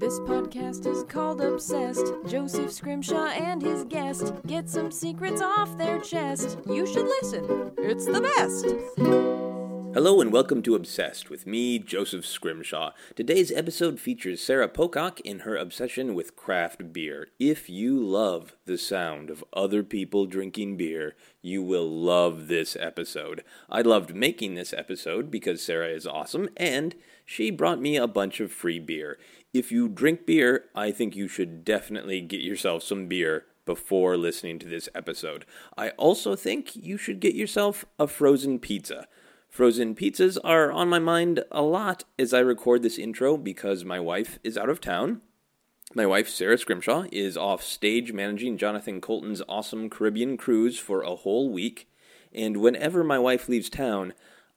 This podcast is called Obsessed. Joseph Scrimshaw and his guest get some secrets off their chest. You should listen, it's the best. Hello and welcome to Obsessed with me, Joseph Scrimshaw. Today's episode features Sara Pocock in her obsession with craft beer. If you love the sound of other people drinking beer, you will love this episode. I loved making this episode because Sara is awesome and she brought me a bunch of free beer. If you drink beer, I think you should definitely get yourself some beer before listening to this episode. I also think you should get yourself a frozen pizza. Frozen pizzas are on my mind a lot as I record this intro because my wife is out of town. My wife, Sarah Scrimshaw, is off stage managing Jonathan Coulton's awesome Caribbean cruise for a whole week. And whenever my wife leaves town,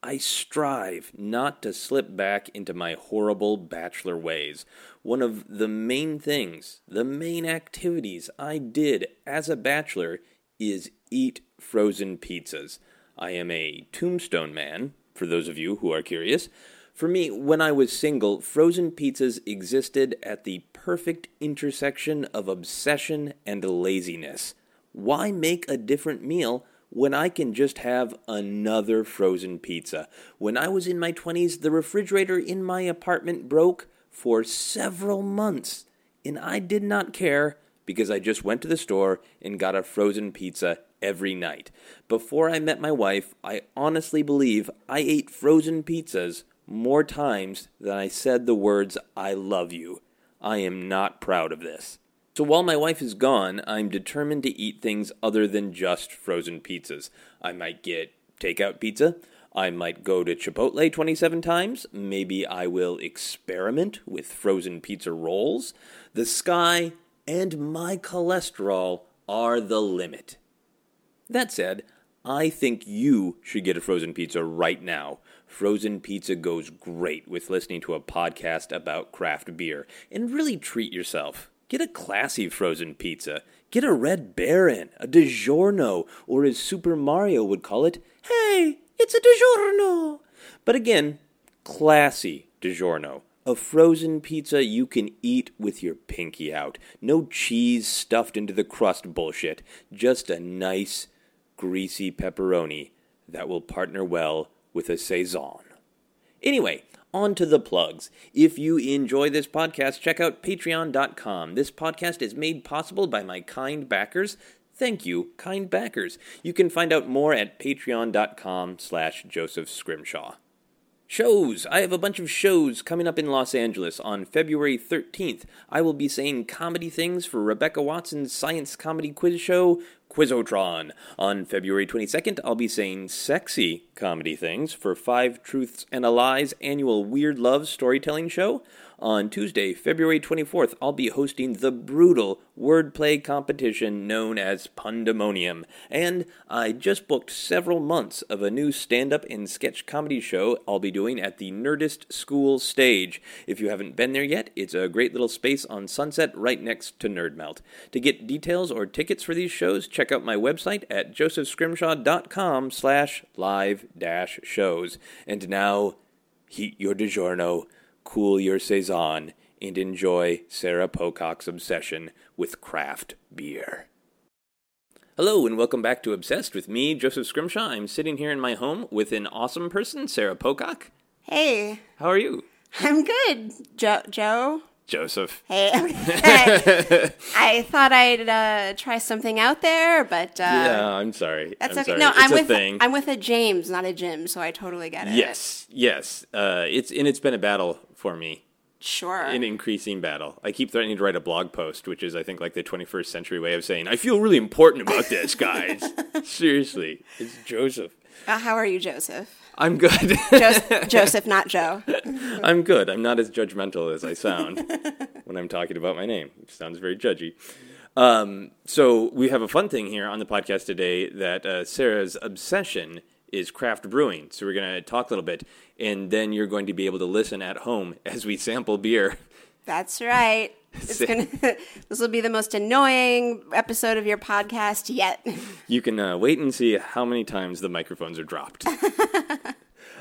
I strive not to slip back into my horrible bachelor ways. One of the main things, the main activities I did as a bachelor is eat frozen pizzas. I am a tombstone man, for those of you who are curious. For me, when I was single, frozen pizzas existed at the perfect intersection of obsession and laziness. Why make a different meal when I can just have another frozen pizza? When I was in my 20s, the refrigerator in my apartment broke for several months, and I did not care because I just went to the store and got a frozen pizza every night. Before I met my wife, I honestly believe I ate frozen pizzas more times than I said the words, I love you. I am not proud of this. So while my wife is gone, I'm determined to eat things other than just frozen pizzas. I might get takeout pizza. I might go to Chipotle 27 times. Maybe I will experiment with frozen pizza rolls. The sky and my cholesterol are the limit. That said, I think you should get a frozen pizza right now. Frozen pizza goes great with listening to a podcast about craft beer. And really treat yourself. Get a classy frozen pizza. Get a Red Baron, a DiGiorno, or as Super Mario would call it, hey, it's a DiGiorno. But again, classy DiGiorno. A frozen pizza you can eat with your pinky out. No cheese stuffed into the crust bullshit. Just a nice, greasy pepperoni that will partner well with a Saison. Anyway, on to the plugs. If you enjoy this podcast, check out patreon.com. This podcast is made possible by my kind backers. Thank you, kind backers. You can find out more at patreon.com slash Joseph Scrimshaw. Shows. I have a bunch of shows coming up in Los Angeles on February 13th. I will be saying comedy things for Rebecca Watson's science comedy quiz show, Quizotron. On February 22nd, I'll be saying sexy comedy things for Five Truths and a Lie's annual Weird Love storytelling show. On Tuesday, February 24th, I'll be hosting the brutal wordplay competition known as Pundemonium. And I just booked several months of a new stand up and sketch comedy show I'll be doing at the Nerdist School stage. If you haven't been there yet, it's a great little space on Sunset right next to Nerdmelt. To get details or tickets for these shows, check out my website at josephscrimshaw.com slash live dash shows. And now, heat your DiGiorno cool your Saison, and enjoy Sara Pocock's obsession with craft beer. Hello, and welcome back to Obsessed with me, Joseph Scrimshaw. I'm sitting here in my home with an awesome person, Sara Pocock. Hey, How are you? I'm good. Joe, Joe. Joseph. Hey, okay. I thought I'd uh, try something out there, but uh, yeah, I'm sorry. that's I'm okay. sorry. No, it's I'm a with thing. I'm with a James, not a Jim, so I totally get it. yes, yes. Uh, it's and it's been a battle for me, sure. an increasing battle. I keep threatening to write a blog post, which is, I think, like the 21st century way of saying I feel really important about this, guys. Seriously, it's Joseph. Uh, how are you, Joseph? I'm good. Jos- Joseph, not Joe. I'm good. I'm not as judgmental as I sound when I'm talking about my name. It sounds very judgy. Um, so we have a fun thing here on the podcast today that uh, Sara's obsession is craft brewing. So we're going to talk a little bit, and then you're going to be able to listen at home as we sample beer. That's right. It's gonna. this will be the most annoying episode of your podcast yet. You can uh, wait and see how many times the microphones are dropped.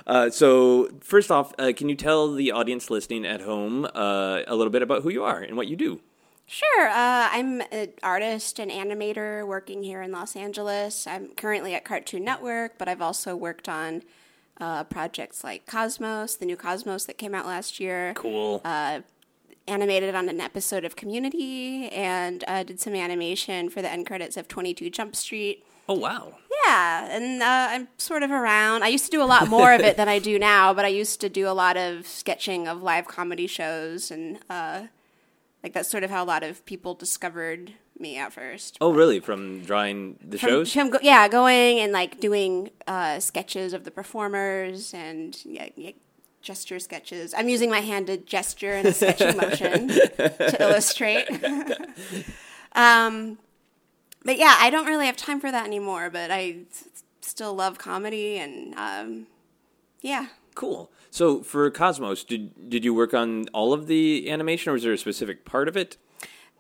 Uh, so, first off, uh, can you tell the audience listening at home uh, a little bit about who you are and what you do? Sure. Uh, I'm an artist and animator working here in Los Angeles. I'm currently at Cartoon Network, but I've also worked on uh, projects like Cosmos, the new Cosmos that came out last year. Cool. Uh, animated on an episode of Community and uh, did some animation for the end credits of 22 Jump Street. oh, wow. Yeah, and uh, I'm sort of around. I used to do a lot more of it than I do now, but I used to do a lot of sketching of live comedy shows, and uh, like that's sort of how a lot of people discovered me at first. Oh, really? From drawing the From- shows? from go- yeah, going and like doing uh, sketches of the performers and yeah, yeah, gesture sketches. I'm using my hand to gesture in a sketching motion to illustrate. um, but yeah, I don't really have time for that anymore. But I s- still love comedy and um, yeah. Cool. So, for Cosmos, did did you work on all of the animation, or was there a specific part of it?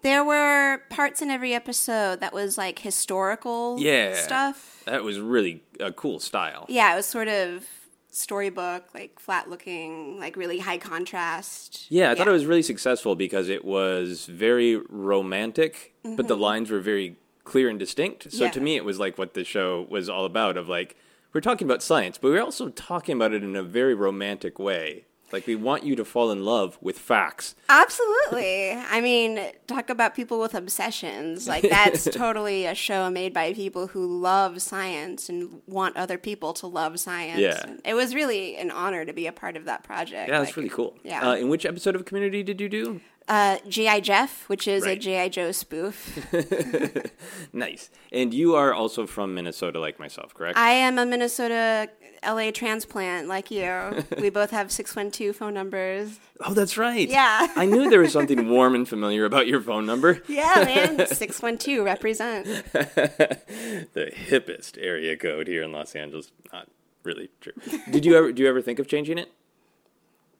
There were parts in every episode that was like historical Yeah. stuff. That was really a cool style. Yeah, it was sort of storybook, like flat looking, like really high contrast. Yeah, I thought it was really successful because it was very romantic, but the lines were very clear and distinct. So Mm-hmm. Yeah. to me, it was like what the show was all about. Of like, we're talking about science, but we're also talking about it in a very romantic way. Like we want you to fall in love with facts. Absolutely. I mean, talk about people with obsessions. Like that's totally a show made by people who love science and want other people to love science. Yeah. It was really an honor to be a part of that project. Yeah, that's Like, really cool. Yeah. Uh, in which episode of Community did you do? Uh, G.I. Jeff, which is a G.I. Joe spoof. Nice. And you are also from Minnesota, like myself, correct? I am a Minnesota LA transplant like you. we both have 612 phone numbers. oh, that's right. Yeah. I knew there was something warm and familiar about your phone number. Yeah, man. 612 represent. the hippest area code here in Los Angeles. Not really true. Did you ever do you ever think of changing it?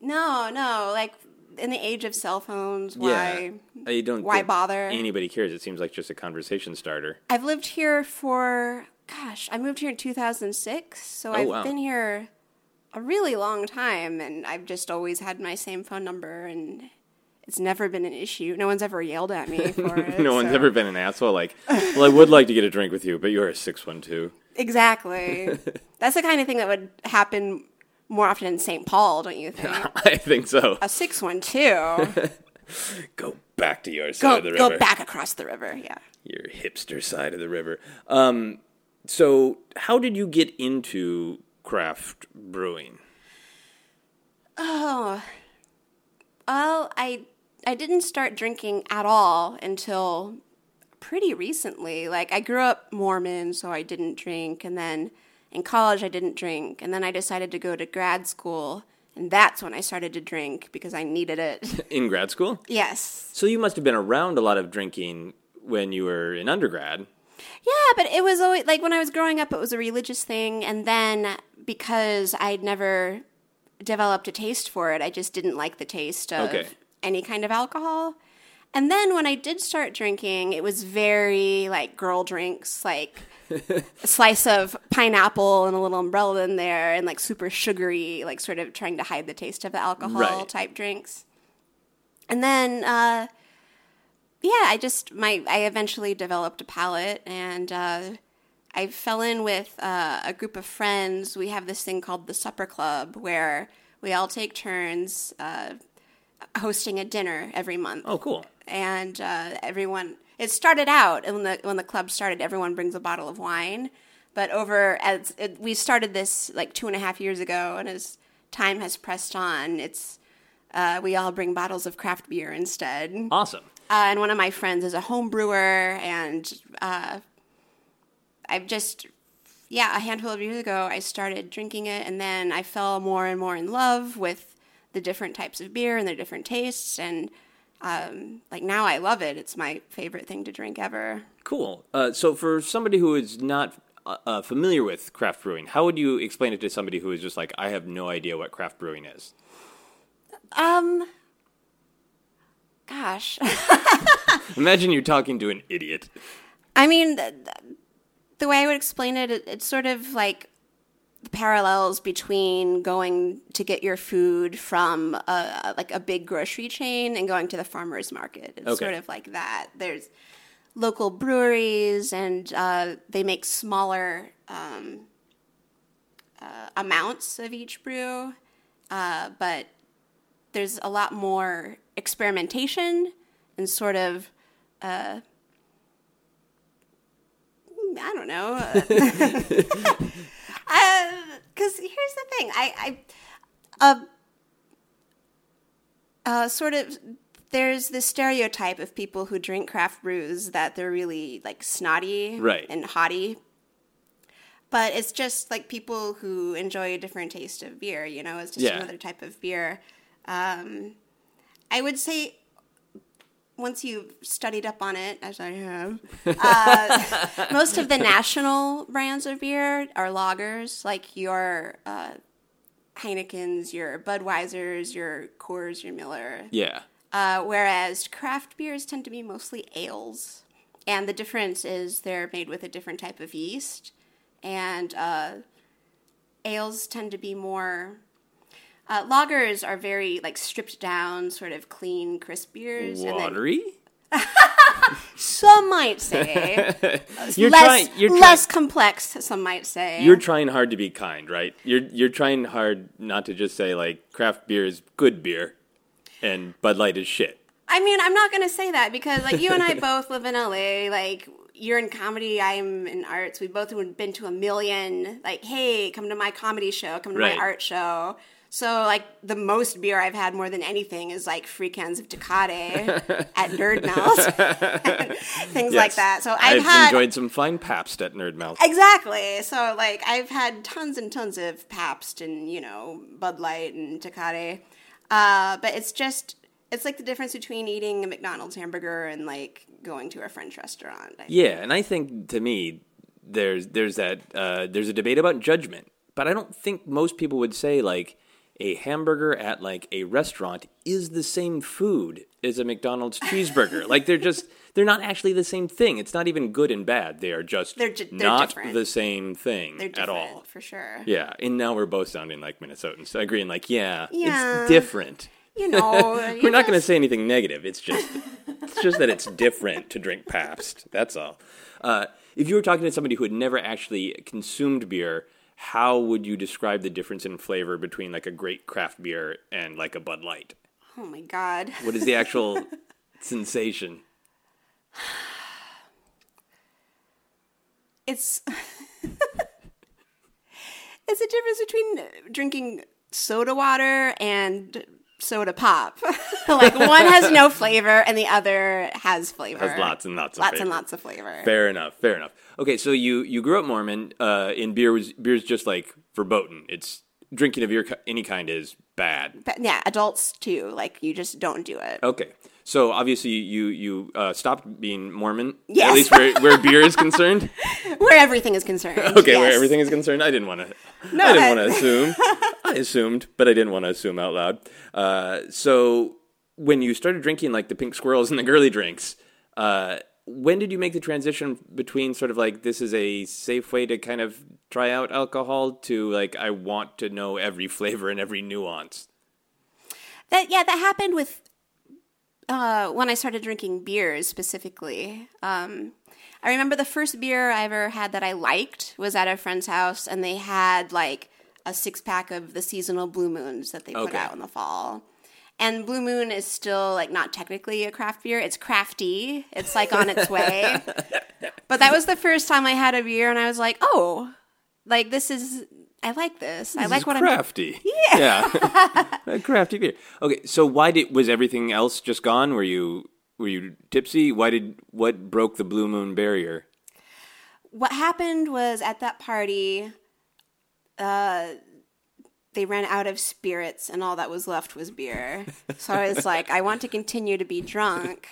No, no. Like in the age of cell phones, why? I don't why bother? Anybody cares. It seems like just a conversation starter. I've lived here for, gosh, I moved here in 2006. So oh, I've Oh, wow. been here a really long time and I've just always had my same phone number and it's never been an issue. No one's ever yelled at me for it. no one's ever been an asshole like, well, I would like to get a drink with you, but you're a 612. Exactly. That's the kind of thing that would happen more often in St. Paul, don't you think? I think so. A 612. Go back to your side go, of the river. go back across the river. Yeah. Your hipster side of the river. Um, so, how did you get into craft brewing? Oh, well, I I didn't start drinking at all until pretty recently. Like I grew up Mormon, so I didn't drink, and then in college I didn't drink, and then I decided to go to grad school, and that's when I started to drink because I needed it. In grad school? yes. So, you must have been around a lot of drinking when you were in undergrad. Yeah, but it was always like when I was growing up, it was a religious thing, and then because I'd never developed a taste for it, I just didn't like the taste of Okay. any kind of alcohol. And then when I did start drinking, it was very like girl drinks, like a slice of pineapple and a little umbrella in there, and like super sugary, like sort of trying to hide the taste of the alcohol Right. type drinks. And then, uh, yeah, I just my I eventually developed a palate, and uh, I fell in with uh, a group of friends. We have this thing called the Supper Club, where we all take turns uh, hosting a dinner every month Oh, cool. And uh, everyone it started out and when the when the club started everyone brings a bottle of wine but over as it, we started this like two and a half years ago and as time has pressed on it's uh, we all bring bottles of craft beer instead Awesome. uh, and one of my friends is a home brewer and uh, i've just yeah a handful of years ago i started drinking it and then i fell more and more in love with the different types of beer and their different tastes and um, like now i love it it's my favorite thing to drink ever Cool. Uh, so, for somebody who is not uh, uh, familiar with craft brewing, how would you explain it to somebody who is just like, I have no idea what craft brewing is? um gosh Imagine you're talking to an idiot. I mean, the, the way I would explain it, it, it's sort of like parallels between going to get your food from a, like a big grocery chain and going to the farmers market. It's Okay. sort of like that. There's local breweries, and uh, they make smaller um, uh, amounts of each brew, uh, but there's a lot more experimentation and sort of. Uh, I don't know. Because here's the thing, I, I, uh, uh, sort of, there's this stereotype of people who drink craft brews that they're really like snotty Right. and haughty. But it's just like people who enjoy a different taste of beer. You know, it's just Yeah. another type of beer. Um, I would say once you've studied up on it, as I have, uh, most of the national brands of beer are lagers, like your uh, Heineken's, your Budweiser's, your Coors, your Miller. Yeah. Uh, whereas craft beers tend to be mostly ales. And the difference is they're made with a different type of yeast. And uh, ales tend to be more. Uh, lagers are very like stripped down, sort of clean, crisp beers. and then- Watery? some might say You're less, trying you're less complex. Some might say you're trying hard to be kind, right? You're you're trying hard not to just say like craft beer is good beer and Bud Light is shit. I mean, I'm not gonna say that because like you and I both live in LA. Like you're in comedy, I'm in arts. We both have been to a million. Like, hey, come to my comedy show. Come to Right. my art show. So like the most beer I've had more than anything is like free cans of Tecate at Nerdmelt, things like that. So I've, I've had enjoyed some fine Pabst at Nerdmelt. Exactly. So like I've had tons and tons of Pabst and you know Bud Light and Tecate, uh, but it's just it's like the difference between eating a McDonald's hamburger and like going to a French restaurant. Yeah, and I think to me, there's there's that uh, there's a debate about judgment, but I don't think most people would say like a hamburger at like a restaurant is the same food as a McDonald's cheeseburger. like they're just they're not actually the same thing. It's not even good and bad. They are just They're ju- they're not different. the same thing They're at different all. for sure. Yeah, and now we're both sounding like Minnesotans, agreeing like, yeah, Yeah. it's different. You know, We're not going to say anything negative. It's just it's just that it's different to drink Pabst. That's all. Uh, if you were talking to somebody who had never actually consumed beer, how would you describe the difference in flavor between like a great craft beer and like a Bud Light? Oh my god. What is the actual sensation? It's it's a difference between drinking soda water and soda pop. like one has no flavor and the other has flavor. Has lots and lots of lots flavor. and lots of flavor. Fair enough. Fair enough. Okay, so you you grew up Mormon. Uh, in beer was beer's just like verboten. It's drinking of beer any kind is bad. But yeah, adults too. Like you just don't do it. Okay. So obviously you you uh, stopped being Mormon, Yes. at least where, where beer is concerned. Where everything is concerned. Okay, where everything is concerned. I didn't want to. No, I didn't want to assume. I assumed, but I didn't want to assume out loud. Uh, so when you started drinking like the pink squirrels and the girly drinks, uh, when did you make the transition between sort of like this is a safe way to kind of try out alcohol to like I want to know every flavor and every nuance? That yeah, that happened with uh, when I started drinking beers specifically. Um, I remember the first beer I ever had that I liked was at a friend's house, and they had like a six pack of the seasonal Blue Moons that they put Okay. out in the fall. And Blue Moon is still like not technically a craft beer; it's crafty. It's like on its way. but that was the first time I had a beer, and I was like, "Oh, like this is." I like this. I like is what I'm crafty. Yeah, A crafty beer. Okay, so why did was everything else just gone? Were you were you tipsy? Why did what broke the blue moon barrier? what happened was at that party uh they ran out of spirits and all that was left was beer so i was like i want to continue to be drunk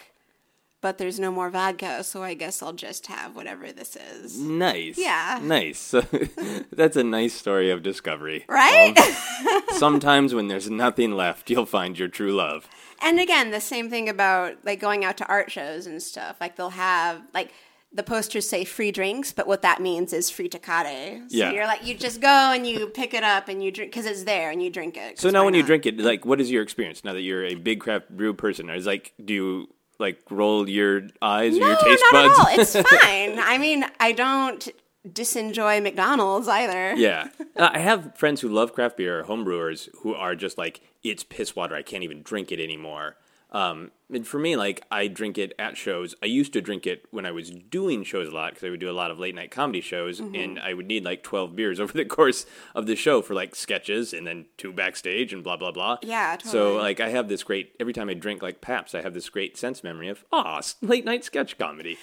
but there's no more vodka so i guess i'll just have whatever this is Nice. Yeah. Nice. So that's a nice story of discovery. Right? Um, sometimes when there's nothing left, you'll find your true love. and again the same thing about like going out to art shows and stuff like they'll have like the posters say free drinks, but what that means is free Tecate. So Yeah. you're like, you just go and you pick it up and you drink because it's there and you drink it. So now when you drink it, like, what is your experience now that you're a big craft brew person? Is like, do you like roll your eyes or your taste not buds? at all. It's fine. I mean, I don't disenjoy McDonald's either. Yeah. Uh, I have friends who love craft beer, homebrewers, who are just like, it's piss water. I can't even drink it anymore. Um, and for me, like, I drink it at shows. I used to drink it when I was doing shows a lot because I would do a lot of late night comedy shows, Mm-hmm. and I would need like 12 beers over the course of the show for like sketches and then two backstage and blah, blah, blah. Yeah, totally. So, like, I have this great, every time I drink like Pabst, I have this great sense memory of, ah, late night sketch comedy.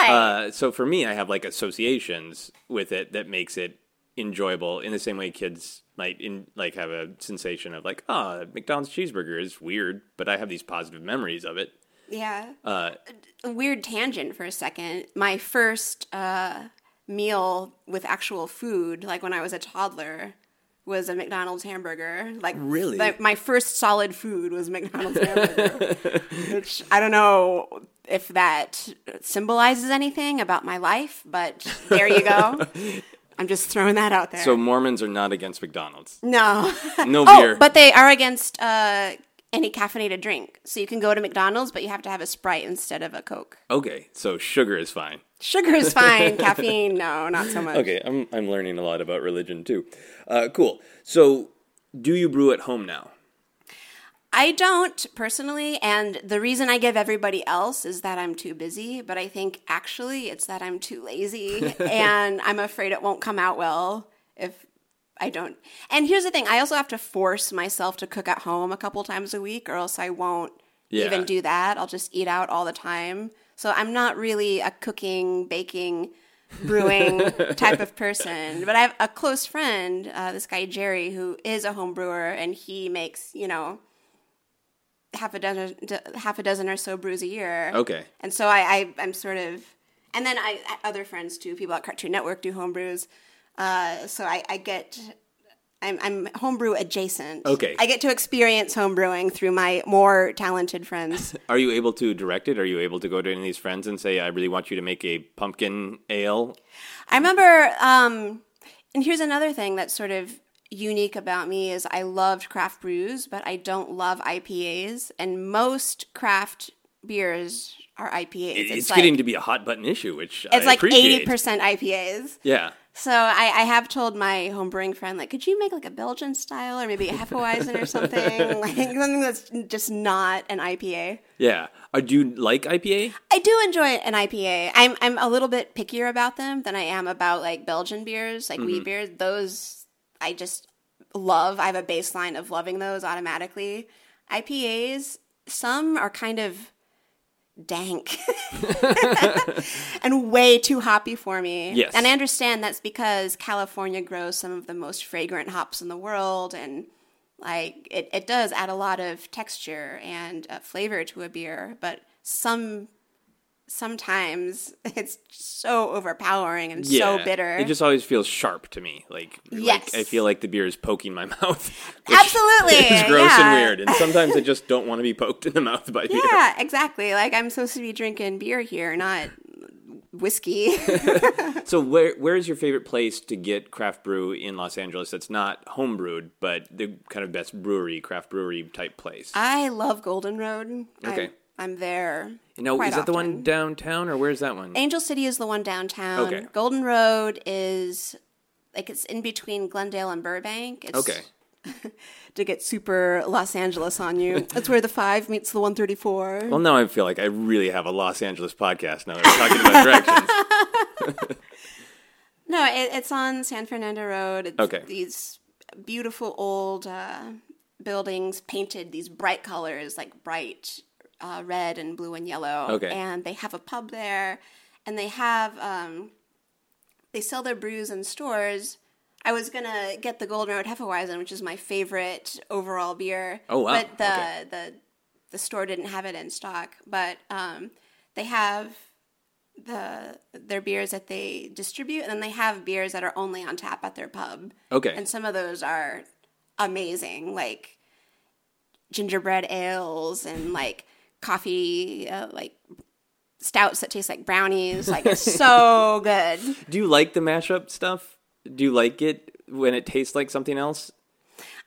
Right. Uh, so for me, I have like associations with it that makes it enjoyable in the same way kids might in like have a sensation of like, ah, McDonald's cheeseburger is weird, but I have these positive memories of it. Yeah. Uh, a weird tangent for a second. My first uh, meal with actual food, like when I was a toddler, was a McDonald's hamburger. Like Really? like, my first solid food was McDonald's hamburger, which I don't know if that symbolizes anything about my life, but there you go. I'm just throwing that out there. so Mormons are not against McDonald's. no, No oh, beer. but they are against uh, any caffeinated drink. So you can go to McDonald's, but you have to have a Sprite instead of a Coke. okay, so sugar is fine. Sugar is fine. Caffeine, no, not so much. Okay, I'm I'm learning a lot about religion too. Uh, cool. So, do you brew at home now? I don't personally, and the reason I give everybody else is that I'm too busy, but I think actually it's that I'm too lazy and I'm afraid it won't come out well if I don't. And here's the thing I also have to force myself to cook at home a couple times a week, or else I won't Yeah. even do that. I'll just eat out all the time. So I'm not really a cooking, baking, brewing type of person. But I have a close friend, uh, this guy Jerry, who is a home brewer, and he makes you know half a dozen half a dozen or so brews a year. Okay. And so I, I I'm sort of, and then I other friends too. People at Cartoon Network do home brews. Uh, so I, I get. I'm, I'm homebrew adjacent. Okay. I get to experience homebrewing through my more talented friends. Are you able to direct it? Are you able to go to any of these friends and say, "I really want you to make a pumpkin ale"? I remember, um, and here's another thing that sort of unique about me is I loved craft brews, but I don't love IPAs, and most craft beers are IPAs. It- it's like, getting to be a hot button issue, which it's I like eighty percent IPAs. Yeah. So I, I have told my homebrewing friend, like, could you make like a Belgian style or maybe a Hefeweizen or something, like something that's just not an IPA. Yeah. Uh, do you like IPA? I do enjoy an IPA. I'm I'm a little bit pickier about them than I am about like Belgian beers, like wheat beers. Those I just love. I have a baseline of loving those automatically. IPAs, some are kind of dank and way too hoppy for me. Yes. And I understand that's because California grows some of the most fragrant hops in the world and like it, it does add a lot of texture and uh, flavor to a beer, but some sometimes it's so overpowering and so bitter. It just always feels sharp to me. Like, Yes. like I feel like the beer is poking my mouth. Absolutely, It's gross and weird. And sometimes I just don't want to be poked in the mouth by beer. yeah, exactly. Like I'm supposed to be drinking beer here, not whiskey. So where where is your favorite place to get craft brew in Los Angeles that's not home brewed, but the kind of best brewery, craft brewery type place? I love Golden Road. Okay. I'm, I'm there. You know, is that the one downtown or where's that one? Angel City is the one downtown. Okay. Golden Road is like it's in between Glendale and Burbank. It's, Okay. To get super Los Angeles on you, That's where the five meets the one thirty four. Well, now I feel like I really have a Los Angeles podcast now that we're talking about directions. No, it, it's on San Fernando Road. It's Okay. These beautiful old uh, buildings painted these bright colors, like bright uh, red and blue and yellow. Okay. And they have a pub there, and they have um, they sell their brews in stores. I was gonna get the Golden Road Hefeweizen, which is my favorite overall beer. Oh, wow. But the Okay. the the store didn't have it in stock. But um, they have the their beers that they distribute, and then they have beers that are only on tap at their pub. Okay. And some of those are amazing, like gingerbread ales and like coffee, uh, like stouts that taste like brownies. Like it's so good. Do you like the mashup stuff? Do you like it when it tastes like something else?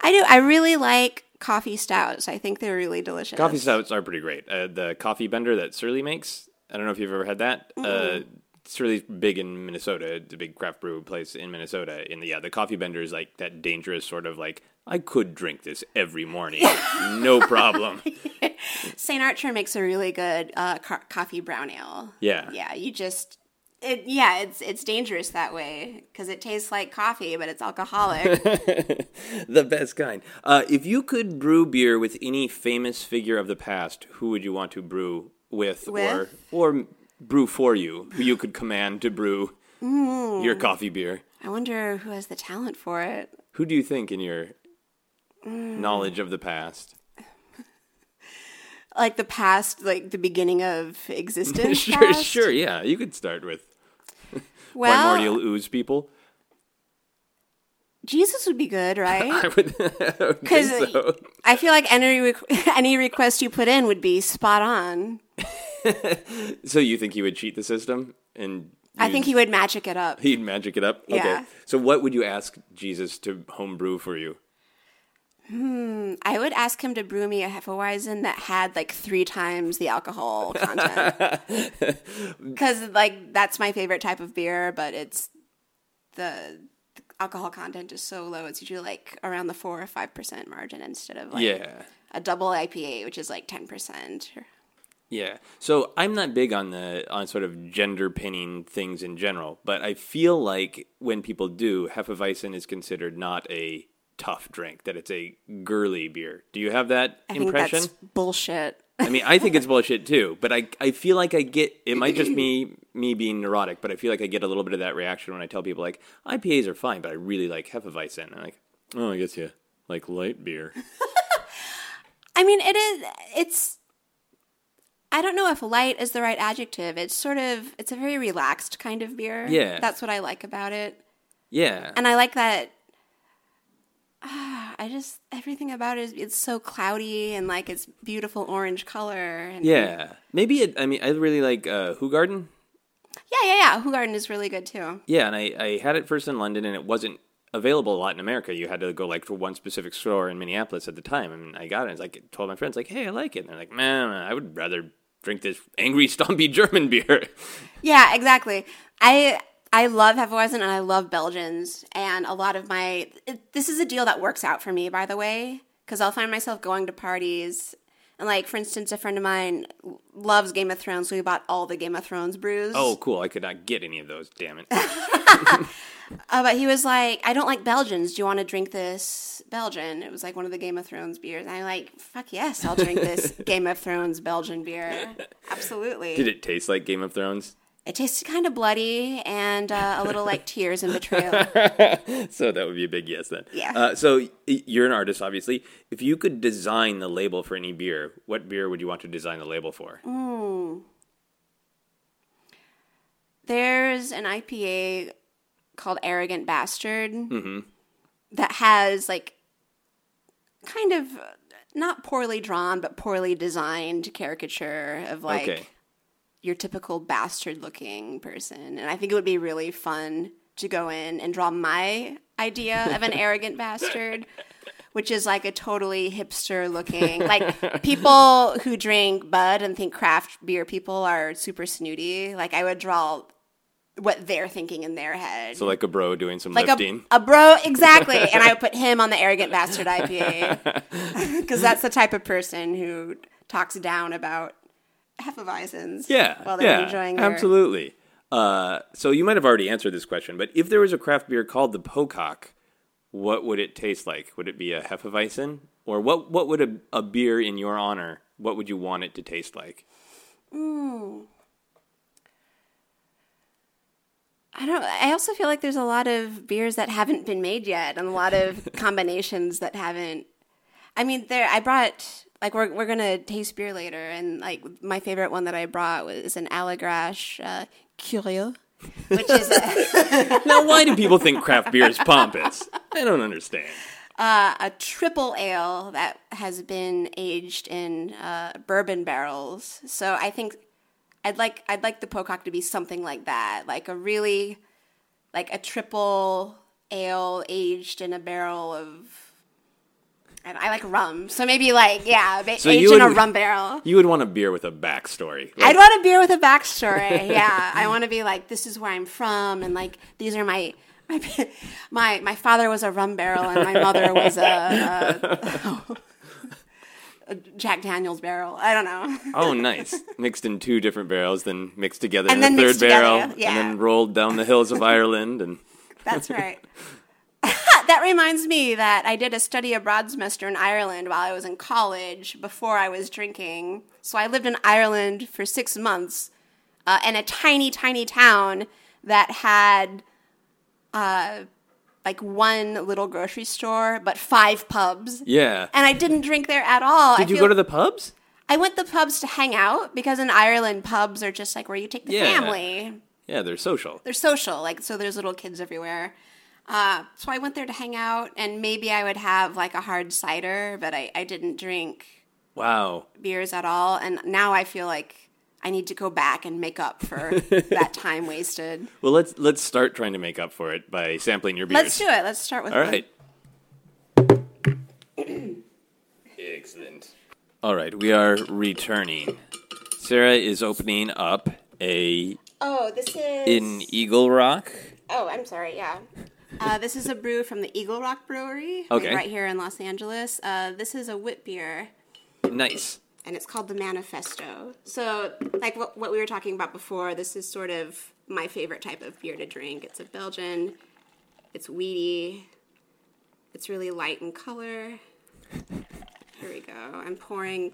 I do. I really like coffee stouts. I think they're really delicious. Coffee stouts are pretty great. Uh, the coffee bender that Surly makes. I don't know if you've ever had that. Uh, Surly's big in Minnesota. It's a big craft brew place in Minnesota. And yeah, the coffee bender is like that dangerous sort of like I could drink this every morning, no problem. St. Archer makes a really good uh, co- coffee brown ale. Yeah. Yeah, you just it yeah, it's it's dangerous that way because it tastes like coffee, but it's alcoholic. the best kind. Uh, if you could brew beer with any famous figure of the past, who would you want to brew with, With? or or brew for you? Who you could command to brew your hmm. coffee beer? I wonder who has the talent for it. Who do you think, in your knowledge of the past? Like the past, like the beginning of existence. sure, past? sure, yeah. You could start with Well, primordial ooze people. Jesus would be good, right? I would, Because think so. I feel like any requ- any request you put in would be spot on. So you think he would cheat the system and I think he would magic it up. He'd magic it up. Okay. Yeah. So what would you ask Jesus to homebrew for you? Hmm, I would ask him to brew me a Hefeweizen that had like three times the alcohol content. Because like that's my favorite type of beer, but it's the, alcohol content is so low. It's usually like around the four or five percent margin instead of like Yeah. a double IPA, which is like ten percent. Yeah. So I'm not big on the on sort of gender pinning things in general, but I feel like when people do, Hefeweizen is considered not a tough drink, that it's a girly beer. Do you have that I think impression? that's bullshit. I mean, I think it's bullshit too, but I I feel like I get it might just be me being neurotic, but I feel like I get a little bit of that reaction when I tell people like IPAs are fine, but I really like Hefeweizen. I'm like, oh, I guess you like light beer. I mean, it is. It's. I don't know if light is the right adjective. It's sort of. It's a very relaxed kind of beer. Yeah. that's what I like about it, Yeah. and I like that. ah, I just everything about it is it's so cloudy and like it's beautiful orange color. And Yeah, maybe it. I mean, I really like uh, Hoegaarden. yeah, yeah, yeah. Hoegaarden is really good too. Yeah, and I, I had it first in London, and it wasn't available a lot in America. You had to go like to one specific store in Minneapolis at the time, and I got it. And I like, told my friends like, "Hey, I like it," and they're like, "Man, I would rather drink this angry, stumpy German beer." Yeah, exactly. I I love Hefeweizen and I love Belgians, and a lot of my it, this is a deal that works out for me, by the way, because I'll find myself going to parties. And like, for instance, a friend of mine loves Game of Thrones, so we bought all the Game of Thrones brews. oh, cool! I could not get any of those. Damn it! Uh, but he was like, I don't like Belgians. Do you want to drink this Belgian? It was like one of the Game of Thrones beers. And I'm like, fuck yes, I'll drink this Game of Thrones Belgian beer. Absolutely. Did it taste like Game of Thrones? It tasted kind of bloody and uh, a little like tears and betrayal. So that would be a big yes then. Yeah. Uh, so you're an artist, obviously. If you could design the label for any beer, what beer would you want to design the label for? There's an IPA called Arrogant Bastard mm-hmm. that has like kind of not poorly drawn but poorly designed caricature of like okay. your typical bastard looking person. And I think it would be really fun to go in and draw my idea of an arrogant bastard. Which is like a totally hipster looking, like people who drink Bud and think craft beer people are super snooty. Like I would draw what they're thinking in their head. So like a bro doing some like lifting. a, a bro, exactly. and I would put him on the arrogant bastard IPA because that's the type of person who talks down about Hefeweizens. Yeah, while they're yeah, enjoying their absolutely. Uh, so you might have already answered this question, but if there was a craft beer called the Pocock, what would it taste like? Would it be a Hefeweizen, or what? What would a, a beer in your honor? What would you want it to taste like? I don't. I also feel like there's a lot of beers that haven't been made yet, and a lot of combinations that haven't. I mean, there. I brought like we're we're gonna taste beer later, and like my favorite one that I brought was an Allagash uh, Curieux, which is a, Now, why do people think craft beer is pompous? I don't understand. uh, a triple ale that has been aged in uh, bourbon barrels. So I think I'd like I'd like the pocock to be something like that, like a really like a triple ale aged in a barrel of. And I like rum, so maybe like yeah, ba- So aged you in a rum barrel. You would want a beer with a backstory. Like, I'd want a beer with a backstory. Yeah, I want to be like, this is where I'm from, and like these are my my my my father was a rum barrel, and my mother was a, a, oh. A Jack Daniel's barrel. I don't know. oh, nice. Mixed in two different barrels, then mixed together And in a third together, barrel, yeah. and then rolled down the hills of Ireland. And That's right. that reminds me that I did a study abroad semester in Ireland while I was in college before I was drinking. So I lived in Ireland for six months uh, in a tiny, tiny town that had uh, like one little grocery store, but five pubs. yeah. And I didn't drink there at all. Did I you go to the pubs? I went to the pubs to hang out because in Ireland, pubs are just like where you take the Yeah. family Yeah, they're social. they're social like so there's little kids everywhere uh, so i went there to hang out and maybe i would have like a hard cider but i, I didn't drink Wow. beers at all and now i feel like i need to go back and make up for that time wasted Well, let's let's start trying to make up for it by sampling your beers. let's do it let's start with All one. right. Excellent. All right, we are returning. Sara is opening up a oh this is in Eagle Rock. oh i'm sorry yeah uh, this is a brew from the Eagle Rock Brewery, like, Okay. right here in Los Angeles. Uh, this is a wit beer. Nice. And it's called the Manifesto. So, like what, what we were talking about before, this is sort of my favorite type of beer to drink. It's a Belgian, it's weedy, it's really light in color. Here we go. I'm pouring.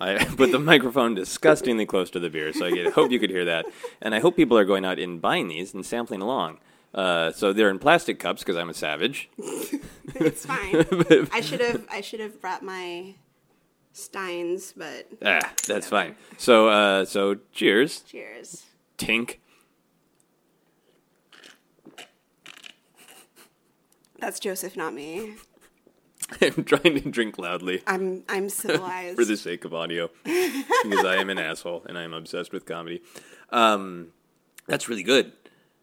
I put the microphone disgustingly close to the beer, so I hope you could hear that. And I hope people are going out and buying these and sampling along. Uh, so they're in plastic cups because I'm a savage. It's fine. I should have I should have brought my steins, but Ah, that's fine. So, uh, so cheers, cheers. Tink. That's Joseph, not me. I'm trying to drink loudly I'm I'm civilized. for the sake of audio because I am an asshole and I am obsessed with comedy. Um, that's really good.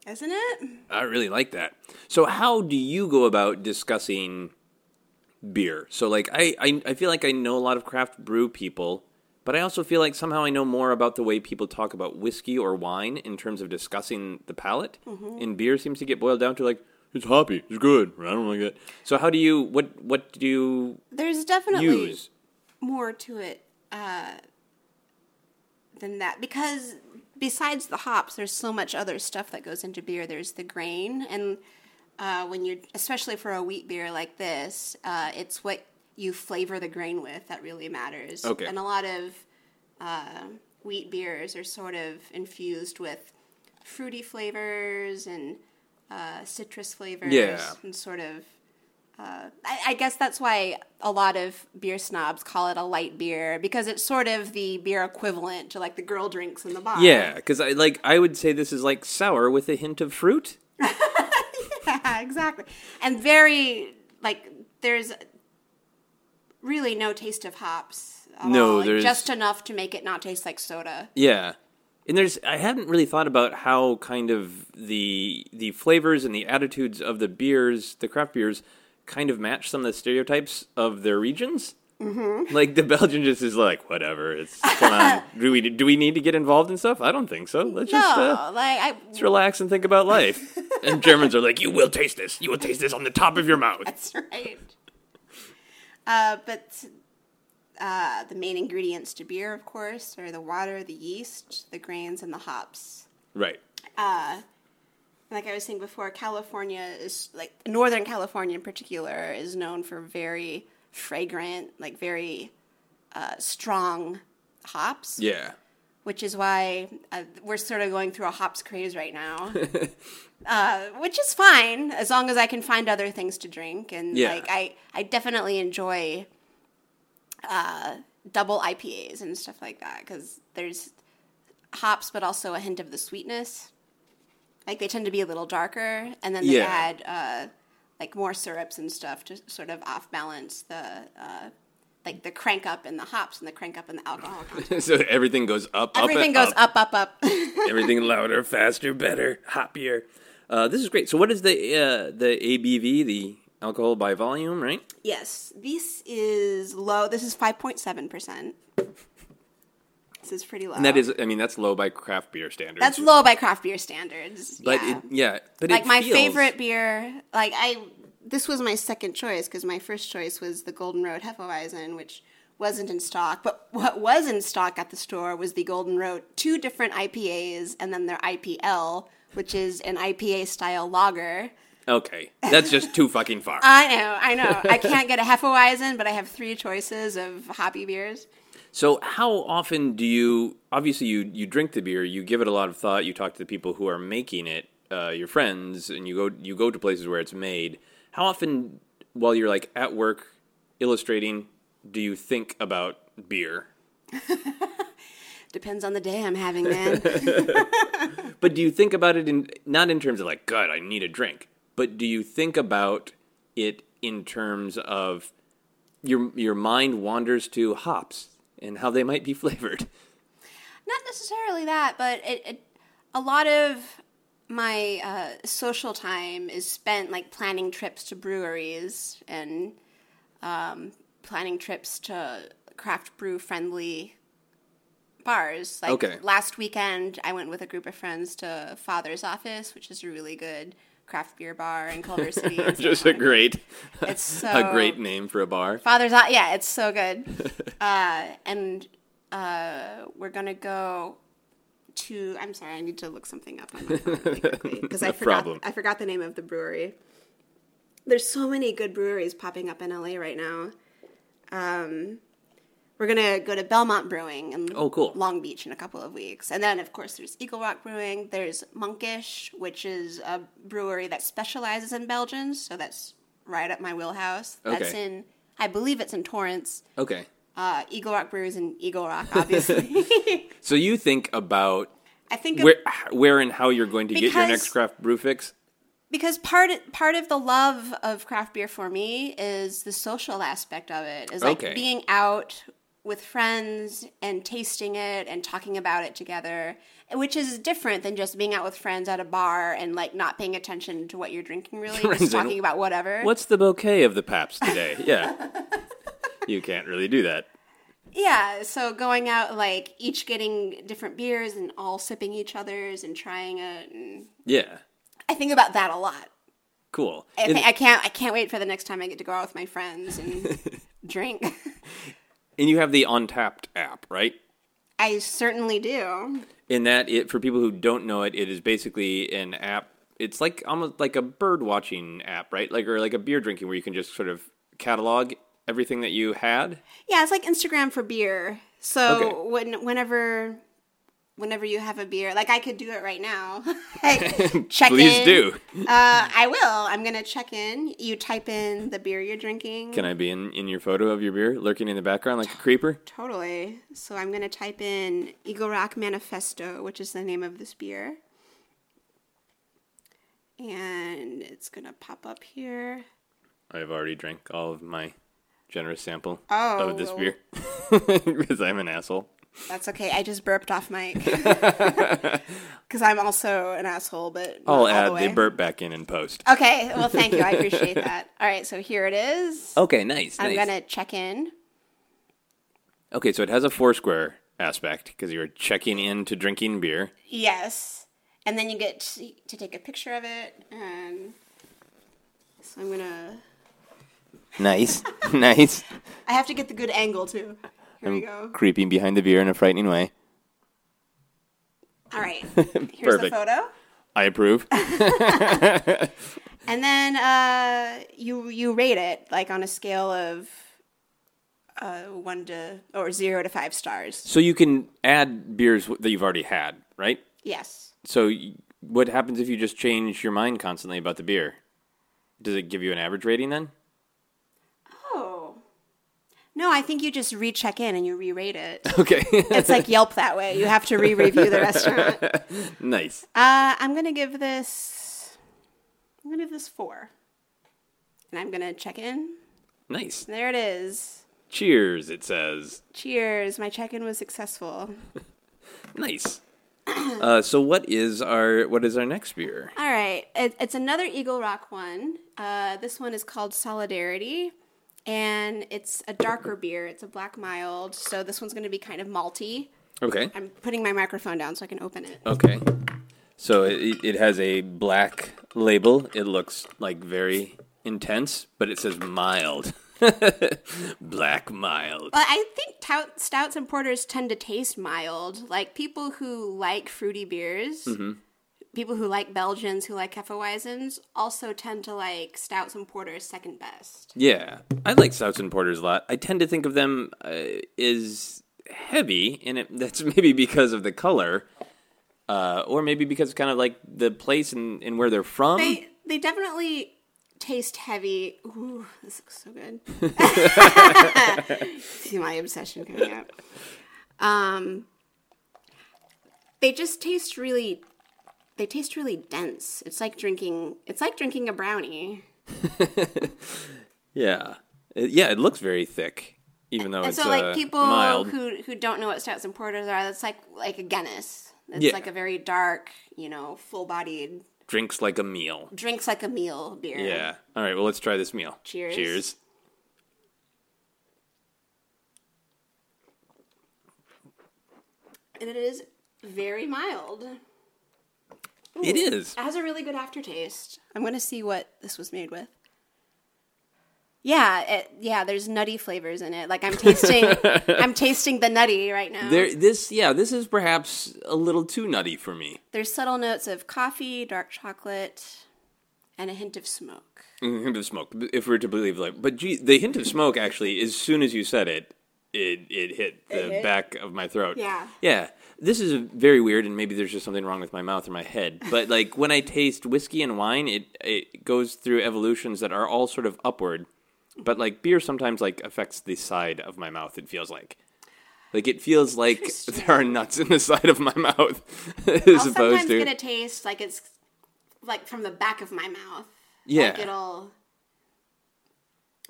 Isn't it? I really like that. So, how do you go about discussing beer? So, like, I, I, I feel like I know a lot of craft brew people, but I also feel like somehow I know more about the way people talk about whiskey or wine in terms of discussing the palate. And beer seems to get boiled down to like it's hoppy, it's good. I don't like it. So, how do you what what do you There's definitely use? more to it uh, than that because besides the hops, there's so much other stuff that goes into beer. There's the grain, and uh, when you, especially for a wheat beer like this, uh, it's what you flavor the grain with that really matters. Okay. And a lot of uh, wheat beers are sort of infused with fruity flavors and uh, citrus flavors Yeah. and sort of uh, I, I guess that's why a lot of beer snobs call it a light beer because it's sort of the beer equivalent to like the girl drinks in the bar. Yeah, because I like I would say this is like sour with a hint of fruit. Yeah, exactly. And very like there's really no taste of hops. No, like, there's- just enough to make it not taste like soda. Yeah. And there's I hadn't really thought about how kind of the the flavors and the attitudes of the beers, the craft beers, kind of match some of the stereotypes of their regions. Mm-hmm. Like the Belgian just is like whatever. It's come on. do we do we need to get involved in stuff? I don't think so. Let's just uh, like I let's relax and think about life. and Germans are like, you will taste this. You will taste this on the top of your mouth. That's right. Uh, but uh, the main ingredients to beer, of course, are the water, the yeast, the grains, and the hops. Right. Like I was saying before, California is like Northern California in particular is known for very fragrant, like very uh, strong hops. Yeah. which is why uh, we're sort of going through a hops craze right now. uh, which is fine as long as I can find other things to drink, and Yeah. like I, I definitely enjoy uh, double IPAs and stuff like that because there's hops, but also a hint of the sweetness. Like they tend to be a little darker, and then they Yeah. add uh, like more syrups and stuff to sort of off balance the uh, like the crank up in the hops and the crank up in the alcohol content. so everything goes up, up, Everything and goes up, up, up. everything louder, faster, better, hoppier. Uh, this is great. So, what is the uh, the ABV, the alcohol by volume, right? yes, this is low. This is five point seven percent. This is pretty low. And that is, I mean, that's low by craft beer standards. that's low by craft beer standards. But yeah. it, yeah, but like my feels- favorite beer. Like I, this was my second choice because my first choice was the Golden Road Hefeweizen, which wasn't in stock. But what was in stock at the store was the Golden Road, two different IPAs, and then their IPL, which is an IPA style lager. Okay, that's just too fucking far. I know, I know. I can't get a Hefeweizen, but I have three choices of hoppy beers. So how often do you? Obviously, you you drink the beer, you give it a lot of thought, you talk to the people who are making it, uh, your friends, and you go you go to places where it's made. How often, while you're like at work illustrating, do you think about beer? Depends on the day I'm having, man. But do you think about it in not in terms of like, God, I need a drink, but do you think about it in terms of your your mind wanders to hops and how they might be flavored? not necessarily that, but it, it a lot of my uh, social time is spent like planning trips to breweries and um, planning trips to craft brew friendly bars. Like Okay. last weekend, I went with a group of friends to Father's Office, which is a really good craft beer bar in Culver City. It's Just a great, It's so a great name for a bar. Father's Eye, yeah, it's so good. uh, and uh, we're gonna go to. I'm sorry, I need to look something up on my phone really because I forgot. problem. I forgot the name of the brewery. There's so many good breweries popping up in LA right now. Um, we're gonna go to Belmont Brewing in Oh, cool. Long Beach in a couple of weeks, and then of course there's Eagle Rock Brewing. There's Monkish, which is a brewery that specializes in Belgians, so that's right up my wheelhouse. That's Okay. in, I believe it's in Torrance. Okay. Uh, Eagle Rock Brewery is in Eagle Rock, obviously. So you think about I think of- where, where and how you're going to get your next craft brew fix? because part part of the love of craft beer for me is the social aspect of it. Is like Okay. being out with friends and tasting it and talking about it together, which is different than just being out with friends at a bar and like not paying attention to what you're drinking. Really, just talking about whatever. What's the bouquet of the Pabst today? Yeah. you can't really do that. Yeah, so going out like each getting different beers and all sipping each other's and trying it. And mm. Yeah. I think about that a lot. Cool. I, thi- I can't. I can't wait for the next time I get to go out with my friends and drink. And you have the Untappd app, right? I certainly do. In that, it for people who don't know it, it is basically an app. It's like almost like a bird watching app, right? Like or like a beer drinking, where you can just sort of catalog everything that you had. Yeah, it's like Instagram for beer. So Okay. when whenever whenever you have a beer, like I could do it right now. Check Please in. do. Uh, I will. I'm gonna check in. You type in the beer you're drinking. Can I be in, in your photo of your beer, lurking in the background like a creeper? Totally. So I'm gonna type in Eagle Rock Manifesto, which is the name of this beer. And it's gonna pop up here. I've already drank all of my generous sample Oh, of this well- beer because I'm an asshole. That's okay. I just burped off mic. Because I'm also an asshole, but I'll add the, the, burp back in and post. Okay, well, thank you. I appreciate that. All right, so here it is. Okay, nice. I'm nice. gonna check in. Okay, so it has a Foursquare aspect because you're checking in to drinking beer. Yes, and then you get to, to take a picture of it, and so I'm gonna. Nice, nice. I have to get the good angle too. Here go. Creeping behind the beer in a frightening way. All right, here's the Perfect. photo, I approve. and then uh, you you rate it like on a scale of uh, one to or zero to five stars. so you can add beers that you've already had, right? Yes. So y- what happens if you just change your mind constantly about the beer? Does it give you an average rating then? No, I think you just recheck in and you re-rate it. Okay. It's like Yelp that way. You have to re-review the restaurant. Uh, nice. I'm gonna give this. I'm gonna give this four, and I'm gonna check in. Nice. There it is. Cheers, it says. Cheers. My check-in was successful. Nice. Uh, so what is our what is our next beer? All right, it, it's another Eagle Rock one. Uh, this one is called Solidarity, and it's a darker beer. It's a black mild, so this one's going to be kind of malty. Okay. I'm putting my microphone down so I can open it. Okay. So it, it has a black label. It looks like very intense, but it says mild. black mild. Well, I think tout, stouts and porters tend to taste mild. Like people who like fruity beers, mm-hmm. People who like Belgians, who like Hefeweizens, also tend to like stouts and porters second best. Yeah, I like stouts and porters a lot. I tend to think of them uh, as heavy, and it, that's maybe because of the color, uh, or maybe because of kind of like the place and, and where they're from. They they definitely taste heavy. Ooh, this looks so good. See my obsession coming out. Um, they just taste really. They taste really dense. It's like drinking. It's like drinking a brownie. yeah, It- yeah, it looks very thick, even though And it's so, like uh, people mild. who who don't know what stouts and porters are, that's like like a Guinness. It's Yeah. like a very dark, you know, full-bodied, Drinks like a meal. drinks like a meal beer. Yeah. All right. Well, let's try this meal. Cheers. Cheers. and it is very mild. It is. It has a really good aftertaste. I'm going to see what this was made with. Yeah, it, yeah. There's nutty flavors in it. Like I'm tasting, I'm tasting the nutty right now. There, this, yeah, this is perhaps a little too nutty for me. There's subtle notes of coffee, dark chocolate, and a hint of smoke. A hint of smoke, if we're to believe like. But gee, the hint of smoke actually, as soon as you said it, it it hit the hit? back of my throat. Yeah. yeah. This is very weird, and maybe there's just something wrong with my mouth or my head. But like when I taste whiskey and wine, it it goes through evolutions that are all sort of upward. But like beer, sometimes like affects the side of my mouth. It feels like. Like it feels like there are nuts in the side of my mouth, as I'll opposed sometimes to get a taste like it's like from the back of my mouth. yeah. Like it'll.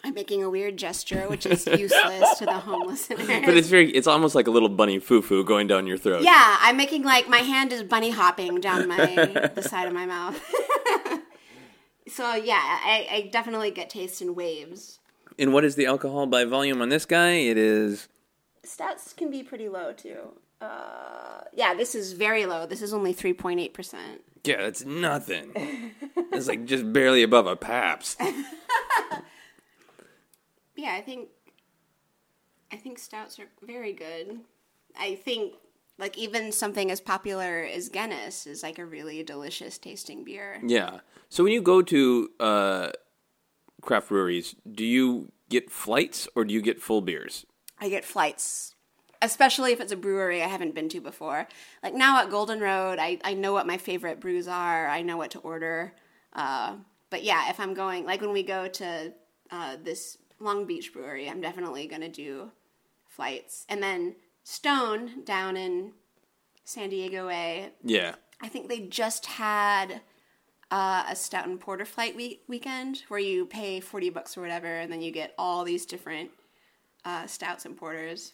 I'm making a weird gesture, which is useless to the homeless. But it's very, it's almost like a little bunny foo foo going down your throat. Yeah, I'm making like my hand is bunny hopping down my the side of my mouth. so yeah, I, I definitely get taste in waves. And what is the alcohol by volume on this guy? It is Stats can be pretty low too. Uh, yeah, this is very low. This is only three point eight percent. yeah, it's nothing. it's like just barely above a Pabst. Yeah, I think I think stouts are very good. I think like even something as popular as Guinness is like a really delicious tasting beer. Yeah. So when you go to uh, craft breweries, do you get flights or do you get full beers? I get flights, especially if it's a brewery I haven't been to before. Like now at Golden Road, I, I know what my favorite brews are. I know what to order. Uh, but yeah, if I'm going, like when we go to uh, this Long Beach brewery, I'm definitely going to do flights. And then Stone down in San Diego A. Yeah. I think they just had uh, a stout and porter flight week- weekend where you pay 40 bucks or whatever and then you get all these different uh, stouts and porters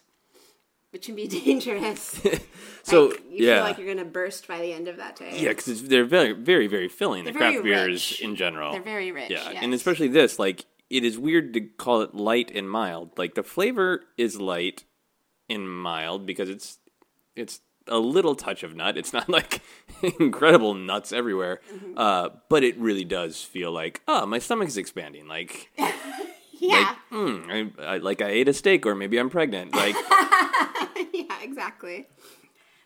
which can be dangerous So Like, you yeah, feel like you're gonna burst by the end of that day yeah, because they're very, very, very filling. the They're very craft beers rich. in general. They're very rich, Yeah, yes. and especially this, like it is weird to call it light and mild. Like the flavor is light and mild because it's it's a little touch of nut. It's not like incredible nuts everywhere, Mm-hmm. uh, but it really does feel like oh, my stomach is expanding. Like yeah mm, I, I, like I ate a steak, or maybe I'm pregnant. Like yeah exactly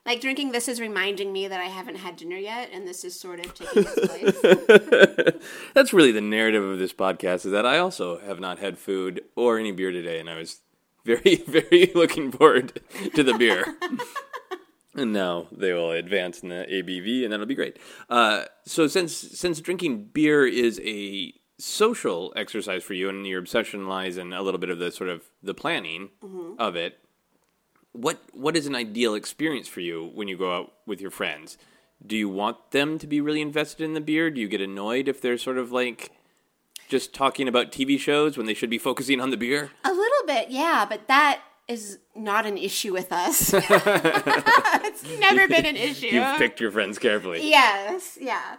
like drinking this is reminding me that I haven't had dinner yet and this is sort of taking its place that's really the narrative of this podcast. Is that I also have not had food or any beer today, and I was very, very looking forward to the beer. and now they will advance in the ABV, and that'll be great. Uh, so since since drinking beer is a social exercise for you, and your obsession lies in a little bit of the sort of the planning of it, what what is an ideal experience for you when you go out with your friends? Do you want them to be really invested in the beer? Do you get annoyed if they're sort of like just talking about TV shows when they should be focusing on the beer? a little bit, yeah, but that is not an issue with us. it's never been an issue. You've picked your friends carefully. Yes, yeah.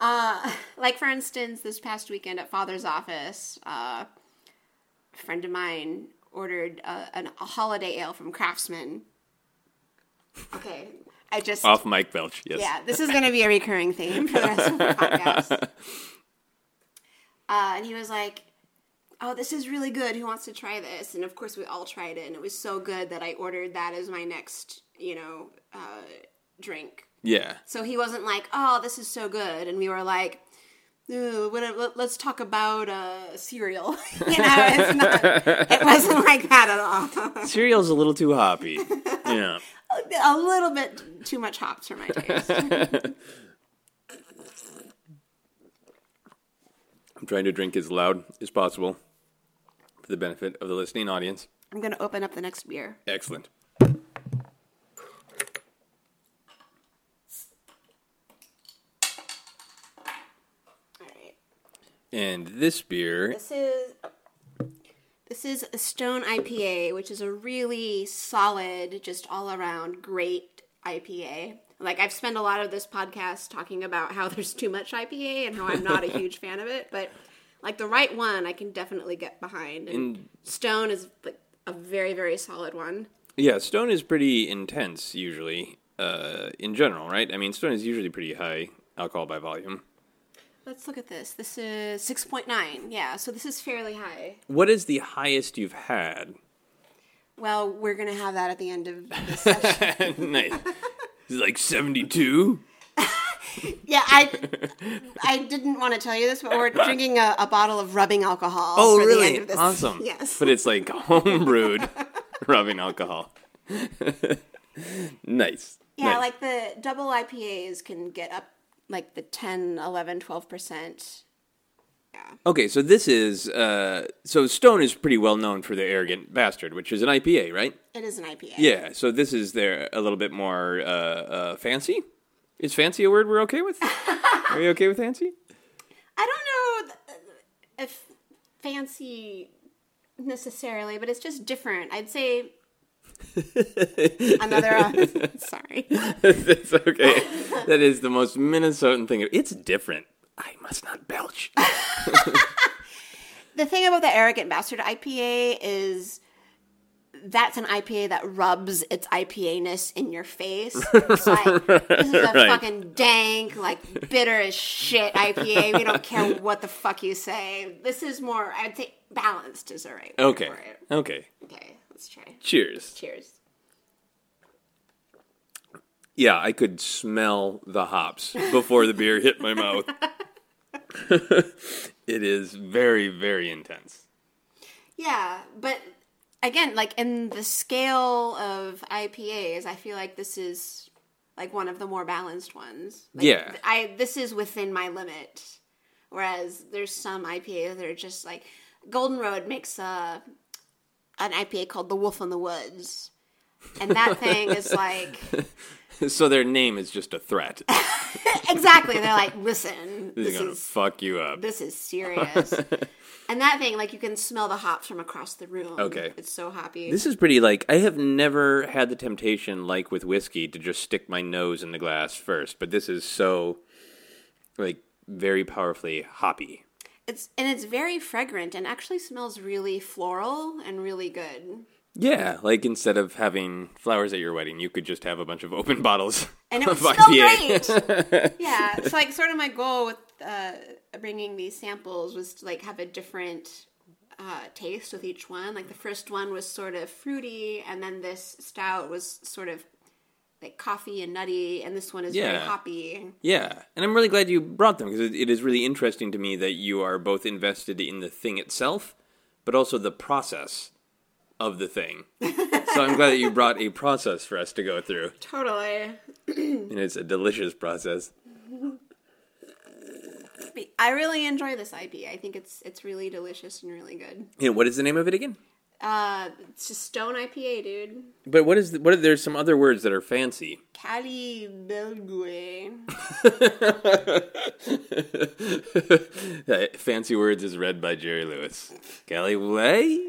Uh, like for instance, this past weekend at Father's office, uh, a friend of mine ordered uh, an, a holiday ale from Craftsman. Okay, I just Off mic Belch, yes. yeah, this is going to be a recurring theme for the rest of the podcast. Uh, and he was like, "Oh, this is really good. Who wants to try this?" And of course, we all tried it, and it was so good that I ordered that as my next, you know, uh, drink. Yeah. So he wasn't like, "Oh, this is so good," and we were like, "Ooh, what, let, let's talk about uh, cereal." you know, it's not. It wasn't like that at all. Cereal's a little too hoppy. yeah. a little bit too much hops for my taste. I'm trying to drink as loud as possible for the benefit of the listening audience. I'm gonna open up the next beer. Excellent. And this beer, This is this is a Stone IPA, which is a really solid, just all around great IPA. Like I've spent a lot of this podcast talking about how there's too much IPA and how I'm not a huge fan of it, but like the right one, I can definitely get behind. And Stone is like a very very solid one. yeah, Stone is pretty intense usually, uh, in general, right? I mean, Stone is usually pretty high alcohol by volume. Let's look at this. This is 6.9. Yeah, so this is fairly high. What is the highest you've had? Well, we're going to have that at the end of this session. nice. Is it like 72? Yeah, I I didn't want to tell you this, but we're drinking a, a bottle of rubbing alcohol. Oh, really? end of this. Awesome. Yes. But it's like homebrewed rubbing alcohol. nice. yeah, Nice. like the double IPAs can get up like the 10, 11, 12%. Okay, so this is uh, so Stone is pretty well known for the Arrogant Bastard, which is an IPA, right? It is an IPA. Yeah. So this is their a little bit more uh, uh, fancy. Is fancy a word we're okay with? Are you okay with fancy? I don't know if fancy necessarily, but it's just different. I'd say another. Uh, sorry. it's okay. That is the most Minnesotan thing. It's different. I must not belch. The thing about the Arrogant Bastard IPA is that's an IPA that rubs its IPA ness in your face. It's like, this is a Right. fucking dank, like bitter as shit IPA. We don't care what the fuck you say. This is more, I'd say balanced is the right Okay. it. Okay. Okay, let's try. Cheers. Cheers. Yeah, I could smell the hops before the beer hit my mouth. it is very, very intense. Yeah, but again, like in the scale of IPAs, I feel like this is like one of the more balanced ones. Like, Yeah. I this is within my limit. Whereas there's some IPAs that are just like Golden Road makes a an IPA called The Wolf in the Woods. And that thing is like So their name is just a threat. exactly. They're like, listen, This this is gonna is fuck you up. this is serious. and that thing, like you can smell the hops from across the room. Okay. It's so hoppy. This is pretty like I have never had the temptation like with whiskey to just stick my nose in the glass first, but this is so like very powerfully hoppy. It's and it's very fragrant and actually smells really floral and really good. Yeah, like instead of having flowers at your wedding, you could just have a bunch of open bottles And it would smell IPA. great. yeah, it's like sort of my goal with uh, bringing these samples was to like have a different uh, taste with each one. Like the first one was sort of fruity, and then this stout was sort of like coffee and nutty, and this one is very Yeah. hoppy. Yeah, and I'm really glad you brought them because it, it is really interesting to me that you are both invested in the thing itself, but also the process of the thing. so I'm glad that you brought a process for us to go through, Totally. and it's a delicious process. I really enjoy this IPA. I think it's it's really delicious and really good. And what is the name of it again? Uh, it's just Stone IPA, dude. But what is the, what? Are, there's some other words that are fancy. Cali Belgue. Fancy words is read by Jerry Lewis. Kelly Way.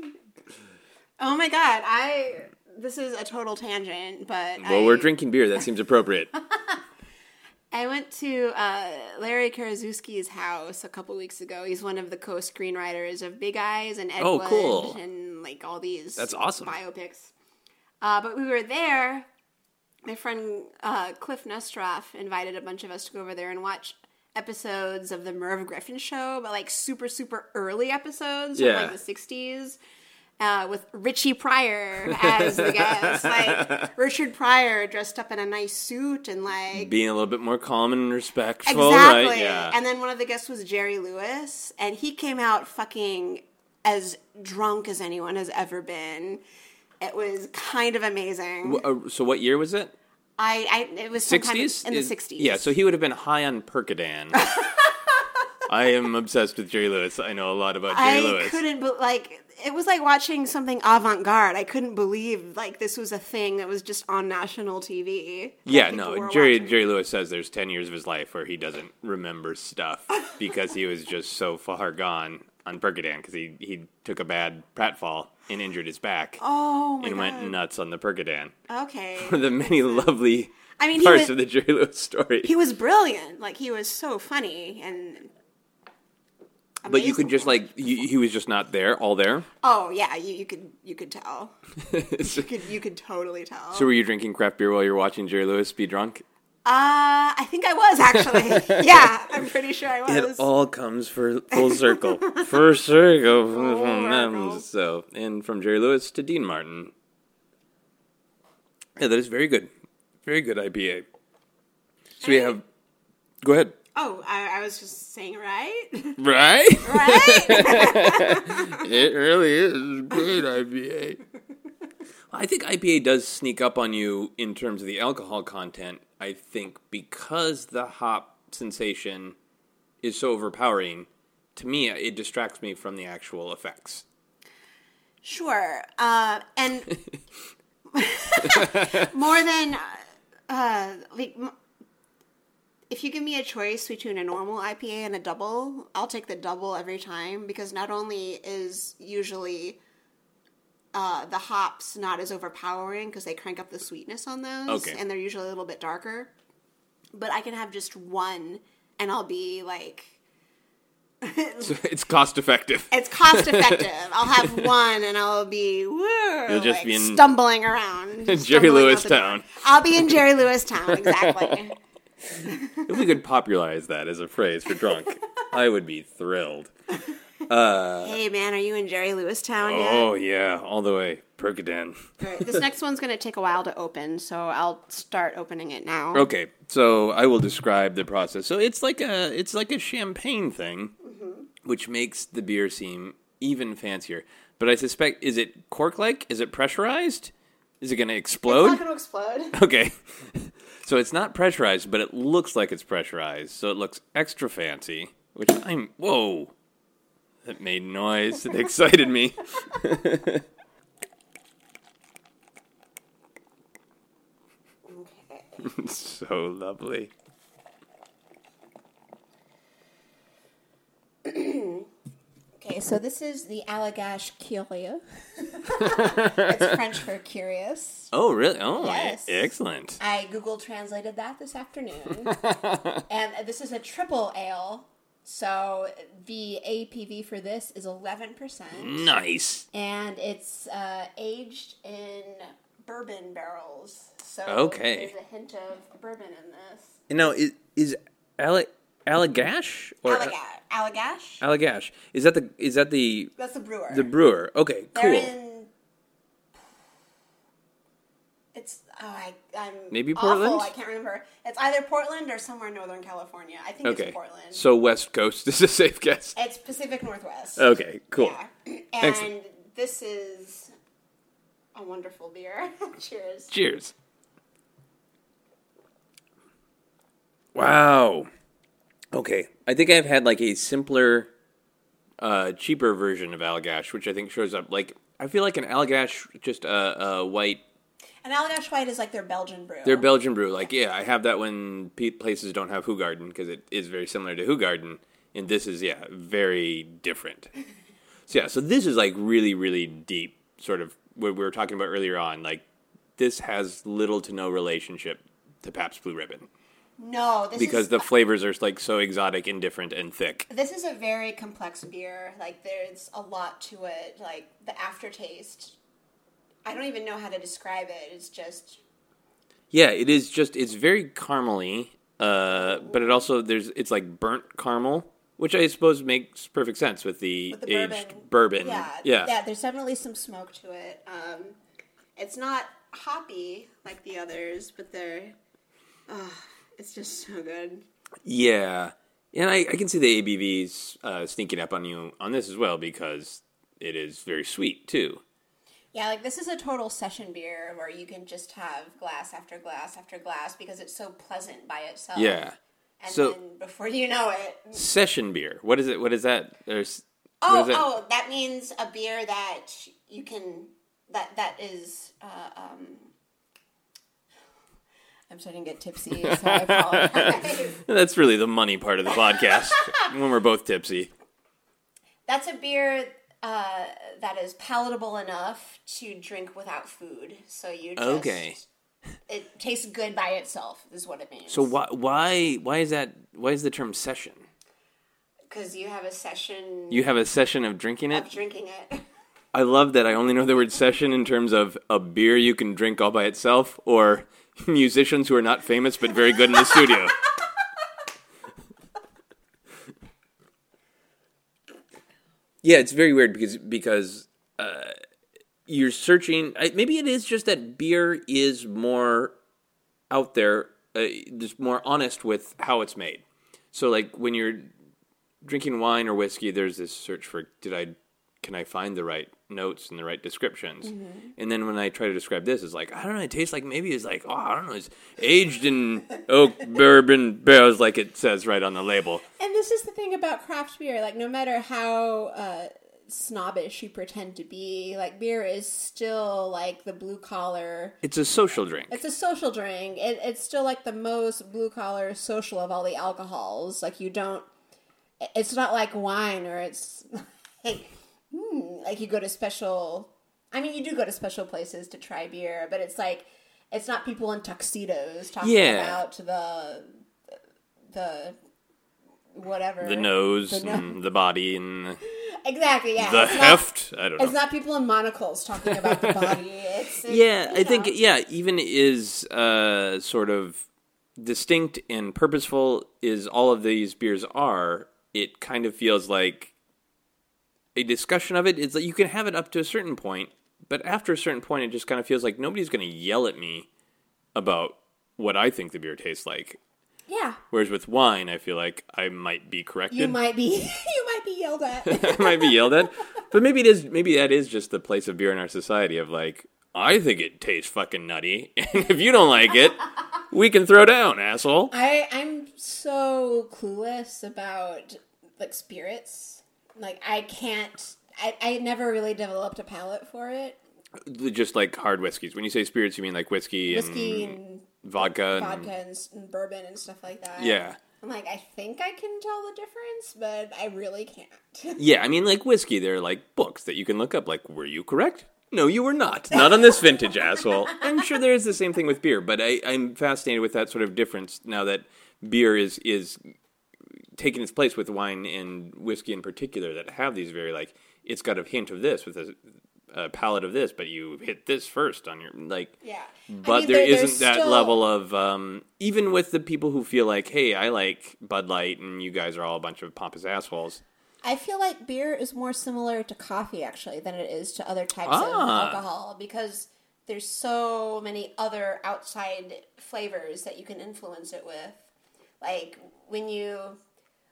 Oh my god, I this is a total tangent, but Well, I, we're drinking beer. That seems appropriate. I went to uh, Larry Karaszewski's house a couple weeks ago. He's one of the co-screenwriters of Big Eyes and Ed Oh, Wood cool. and like all these That's awesome. biopics. Uh, but we were there. My friend uh, Kliph Nesteroff invited a bunch of us to go over there and watch episodes of the Merv Griffin show, but like super super early episodes Yeah. from like the '60s. Uh, with Richie Pryor as the guest, like Richard Pryor dressed up in a nice suit and like Being a little bit more calm and respectful, Exactly. right? Yeah. And then one of the guests was Jerry Lewis, and he came out fucking as drunk as anyone has ever been. It was kind of amazing. Uh, so what year was it? I, I it was Sixties in the sixties. Yeah, so he would have been high on Percodan. I am obsessed with Jerry Lewis. I know a lot about Jerry I Lewis. couldn't, but like it was like watching something avant-garde. I couldn't believe like this was a thing that was just on national TV. Yeah, no. Jerry watching. Jerry Lewis says there's ten years of his life where he doesn't remember stuff because he was just so far gone on Percodan because he he took a bad pratfall and injured his back Oh my and god. went nuts on the Percodan. okay. For the many lovely I mean, he parts was- of the Jerry Lewis story. he was brilliant. Like he was so funny and. but you could amazing. just like he, he was just not there, all there. Oh yeah, you, you could you could tell. so, You could you could totally tell. so were you drinking craft beer while you were watching Jerry Lewis be drunk? Uh, I think I was actually. yeah, I'm pretty sure I was. It all comes for full circle. First circle. circle. so, and from Jerry Lewis to Dean Martin. Yeah, that is very good. Very good IPA. So we have. Go ahead. oh, I, I was just saying right, Right? right. it really is great IPA. I think IPA does sneak up on you in terms of the alcohol content. I think because the hop sensation is so overpowering, to me, it distracts me from the actual effects. sure, uh, and more than uh, like. If you give me a choice between a normal IPA and a double, I'll take the double every time because not only is usually uh, the hops not as overpowering because they crank up the sweetness on those, Okay. and they're usually a little bit darker. But I can have just one, and I'll be like, So it's cost effective. it's cost effective. I'll have one, and I'll be woo, You'll just like, be in stumbling around, In Jerry Lewis. Town. I'll be in Jerry Lewis Town, exactly. If we could popularize that as a phrase for drunk, I would be thrilled. Uh, hey man, are you in Jerry Lewis Town yet? Oh, yeah, all the way. Percodan. All right, this next one's going to take a while to open, so I'll start opening it now. Okay, so I will describe the process. So it's like a it's like a champagne thing, mm-hmm. which makes the beer seem even fancier. But I suspect is it cork like? Is it pressurized? Is it going to It's explode? not going to explode. Okay. So it's not pressurized, but it looks like it's pressurized. So it looks extra fancy, which I'm whoa. That made noise. It excited me. Okay. so lovely. Okay, so this is the Allagash Curieux. it's French for curious. Oh, really? Oh, Yes. excellent. I Google translated that this afternoon. and this is a triple ale. So the ABV for this is 11%. Nice. And it's uh, aged in bourbon barrels. So Okay. there's a hint of bourbon in this. Now, is, is Alle- Allagash or Allagash. Allagash? Allagash? Is that the is that the That's the brewer. the brewer? Okay, They're cool. in. It's oh I I'm Maybe awful, Portland? I can't remember. It's either Portland or somewhere in Northern California. I think Okay, it's Portland. so West Coast is a safe guess. it's Pacific Northwest. Okay, cool. Yeah. Excellent. And this is a wonderful beer. Cheers. Cheers. Wow. Okay, I think I've had like a simpler, uh, cheaper version of Allagash, which I think shows up like I feel like an Allagash, just a, a white And Allagash White is like their Belgian brew. They're Belgian brew. Like, yeah, I have that when pe- places don't have Hoegaarden because it is very similar to Hoegaarden, and this is yeah very different. So yeah, so this is like really really deep, sort of what we were talking about earlier on. Like this has little to no relationship to Pabst Blue Ribbon No, this because is the flavors are like so exotic and different and thick. this is a very complex beer. Like there's a lot to it. Like the aftertaste. I don't even know how to describe it. It's just Yeah, it is just it's very caramely, uh, but it also there's it's like burnt caramel, which I suppose makes perfect sense with the, with the aged bourbon. bourbon. Yeah, yeah, yeah. There's definitely some smoke to it. Um, it's not hoppy like the others, but they're. Oh, it's just so good. Yeah. And I, I can see the ABVs uh, sneaking up on you on this as well because it is very sweet too. Yeah, like this is a total session beer where you can just have glass after glass after glass because it's so pleasant by itself. Yeah. And So- then before you know it, Session beer. What is it? What is that? There's, oh, it? oh, that means a beer that you can that that is. Uh, um, I'm starting to get tipsy, so I apologize. That's really the money part of the podcast when we're both tipsy. That's a beer uh, that is palatable enough to drink without food. So you just, Okay. It tastes good by itself, is what it means. So why why why is that? Why is the term session? because you have a session You have a session of drinking it. of drinking it. I love that I only know the word session in terms of a beer you can drink all by itself or musicians who are not famous but very good in the studio. yeah, it's very weird because because uh, you're searching. Maybe it is just that beer is more out there, uh, just more honest with how it's made. So, like when you're drinking wine or whiskey, there's this search for did I can I find the right notes and the right descriptions? And then when I try to describe this, it's like I don't know. It tastes like maybe it's like oh I don't know. It's aged in oak bourbon barrels, like it says right on the label. and this is the thing about craft beer. Like, no matter how uh, snobbish you pretend to be, like, beer is still like the blue collar. It's a social drink. It's a social drink. It, it's still like the most blue collar social of all the alcohols. Like, you don't. It's not like wine or it's hmm, like you go to special. I mean, you do go to special places to try beer, but it's like it's not people in tuxedos talking Yeah. about the the whatever the nose The no- and the body and exactly yeah the it's not- heft. I don't know it's not people in monocles talking about the body. It's, it's Yeah, I think yeah, even is uh, sort of distinct and purposeful is all of these beers are. It kind of feels like a discussion of it is that you can have it up to a certain point, but after a certain point, it just kind of feels like nobody's going to yell at me about what I think the beer tastes like. yeah. Whereas with wine, I feel like I might be corrected. You might be you might be yelled at. I might be yelled at. But maybe it is maybe that is just the place of beer in our society of like, I think it tastes fucking nutty. And if you don't like it, we can throw down, asshole. I I'm so clueless about like spirits. Like I can't. I I never really developed a palate for it. Just like hard whiskeys. When you say spirits, you mean like whiskey, Whiskey and and vodka and vodka and, and bourbon and stuff like that. Yeah. I'm like, I think I can tell the difference, but I really can't. Yeah, I mean like whiskey, they're like books that you can look up like, were you correct? No, you were not. Not on this vintage, asshole. I'm sure there is the same thing with beer, but I, I'm fascinated with that sort of difference now that beer is is taking its place with wine and whiskey in particular that have these very like it's got a hint of this with a, a palate of this, but you hit this first on your like. yeah. But I mean, there isn't that still- level of um, even with the people who feel like, hey, I like Bud Light and you guys are all a bunch of pompous assholes. I feel like beer is more similar to coffee actually than it is to other types Ah. of alcohol because there's so many other outside flavors that you can influence it with. Like when you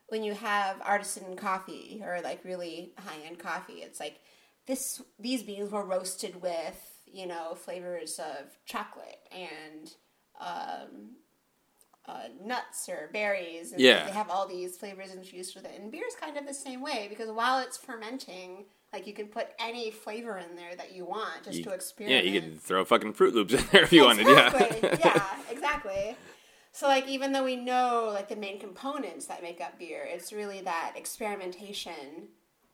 when you have artisan coffee or like really high end coffee, it's like this these beans were roasted with, you know, flavors of chocolate and um, uh, nuts or berries. And Yeah. They have all these flavors infused with it. And beer is kind of the same way because while it's fermenting, like you can put any flavor in there that you want just to experiment. Yeah, you could throw fucking Fruit Loops in there if you wanted. Yeah. yeah, exactly. So like even though we know like the main components that make up beer, it's really that experimentation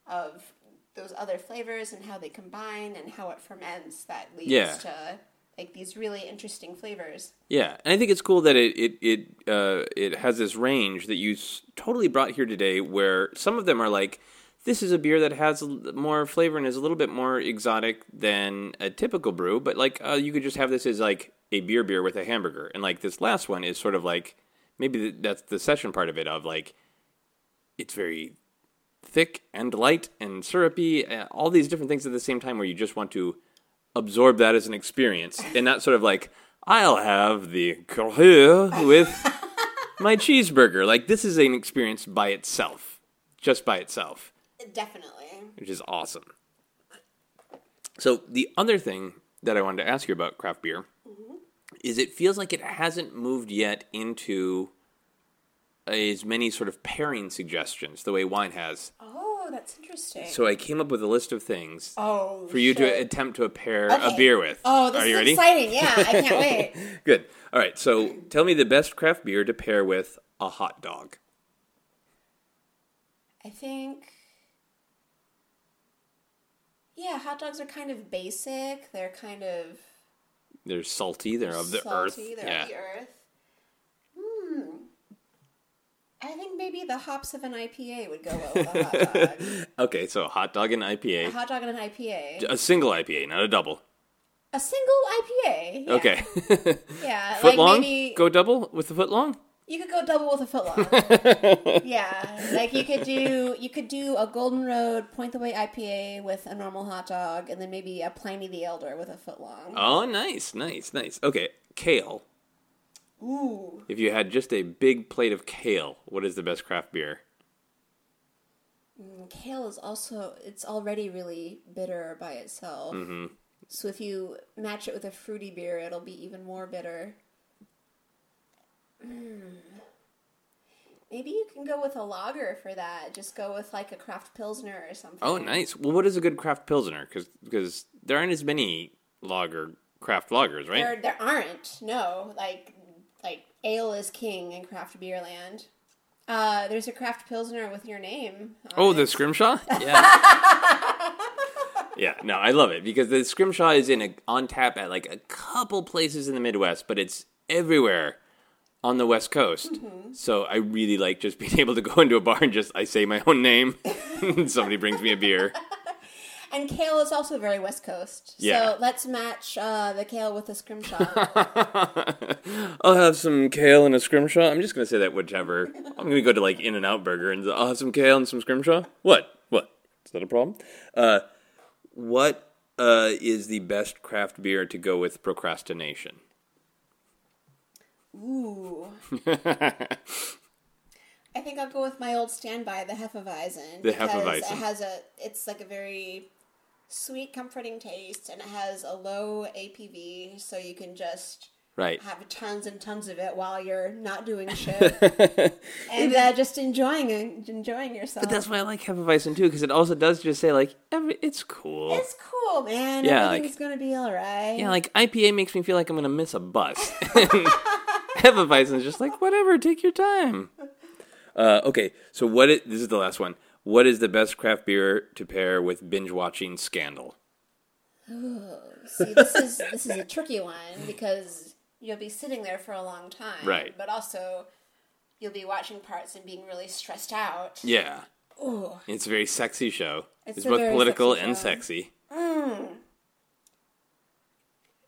of those other flavors and how they combine and how it ferments that leads Yeah. to like these really interesting flavors. Yeah, and I think it's cool that it it it uh, it has this range that you s- totally brought here today, where some of them are like, this is a beer that has more flavor and is a little bit more exotic than a typical brew, but like uh, you could just have this as like a beer beer with a hamburger, and like this last one is sort of like maybe th- that's the session part of it of like it's very thick and light and syrupy, uh, all these different things at the same time, where you just want to absorb that as an experience and not sort of like I'll have the with my cheeseburger. Like this is an experience by itself, just by itself, Definitely. which is awesome. So the other thing that I wanted to ask you about craft beer is it feels like it hasn't moved yet into as many sort of pairing suggestions the way wine has. Oh, that's interesting. So I came up with a list of things oh, for you to attempt to pair a beer with. Oh, this Are you is ready? exciting. Yeah, I can't wait. Good. All right. So tell me the best craft beer to pair with a hot dog. I think. Yeah, hot dogs are kind of basic. They're kind of They're salty. They're of the salty. earth. They're yeah. of the earth. Hmm. I think maybe the hops of an IPA would go well with a hot dog. Okay. So hot dog and a IPA. hot dog and an IPA. A single IPA, not a double. A single IPA. Yeah. Okay. Yeah. foot like long. maybe Go double with the foot long. You could go double with a footlong. yeah. Like you could do you could do a Golden Road Point the Way IPA with a normal hot dog, and then maybe a Pliny the Elder with a footlong. Oh, nice, nice, nice. Okay. Kale. Ooh. If you had just a big plate of kale, what is the best craft beer? Kale is also it's already really bitter by itself. Mm-hmm. So if you match it with a fruity beer, it'll be even more bitter. Mm. Maybe you can go with a lager for that. Just go with like a craft pilsner or something. Oh, nice. Well, what is a good craft pilsner? Because there aren't as many lager craft lagers, right? There, there aren't. No, like like ale is king in craft beer land. Uh, there's a craft pilsner with your name. Oh, it. the scrimshaw? Yeah. yeah, no, I love it because the scrimshaw is in a on tap at like a couple places in the Midwest, but it's everywhere on the West Coast. Mm-hmm. So I really like just being able to go into a bar and just I say my own name, and somebody brings me a beer. And kale is also very West Coast. Yeah. So let's match uh, the kale with a scrimshaw. I'll have some kale and a scrimshaw. I'm just gonna say that whichever. I'm gonna go to like In and Out Burger and I'll have some kale and some scrimshaw. What? What? Is that a problem? Uh, what uh, is the best craft beer to go with procrastination? Ooh. I think I'll go with my old standby, the Hefeweizen. The Hefeweizen. It has a, it's like a very sweet, comforting taste, and it has a low ABV, so you can just Right. have tons and tons of it while you're not doing shit and uh, just enjoying enjoying yourself. But that's why I like Hefeweizen too, because it also does just say like every, it's cool. it's cool, man. Yeah, Everything's like- gonna be all right. yeah, like IPA makes me feel like I'm gonna miss a bus. Hefeweizen's just like whatever, take your time. Uh, okay, so what? Is, this is the last one. What is the best craft beer to pair with binge watching Scandal? See, this is this is a tricky one because you'll be sitting there for a long time, Right. But also, you'll be watching parts and being really stressed out. Yeah, Ooh. it's a very sexy show. It's, It's both political sexy and show. sexy.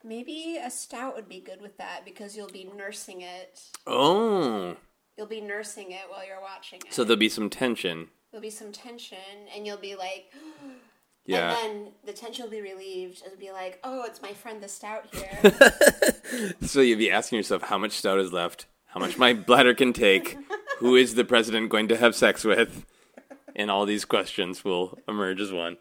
Maybe a stout would be good with that because you'll be nursing it. Oh, You'll be nursing it while you're watching it. so there'll be some tension. there'll be some tension, and you'll be like, Yeah. and then the tension will be relieved. It'll be like, oh, it's my friend the stout here. So you'll be asking yourself how much stout is left, how much my bladder can take, who is the president going to have sex with, and all these questions will emerge as one.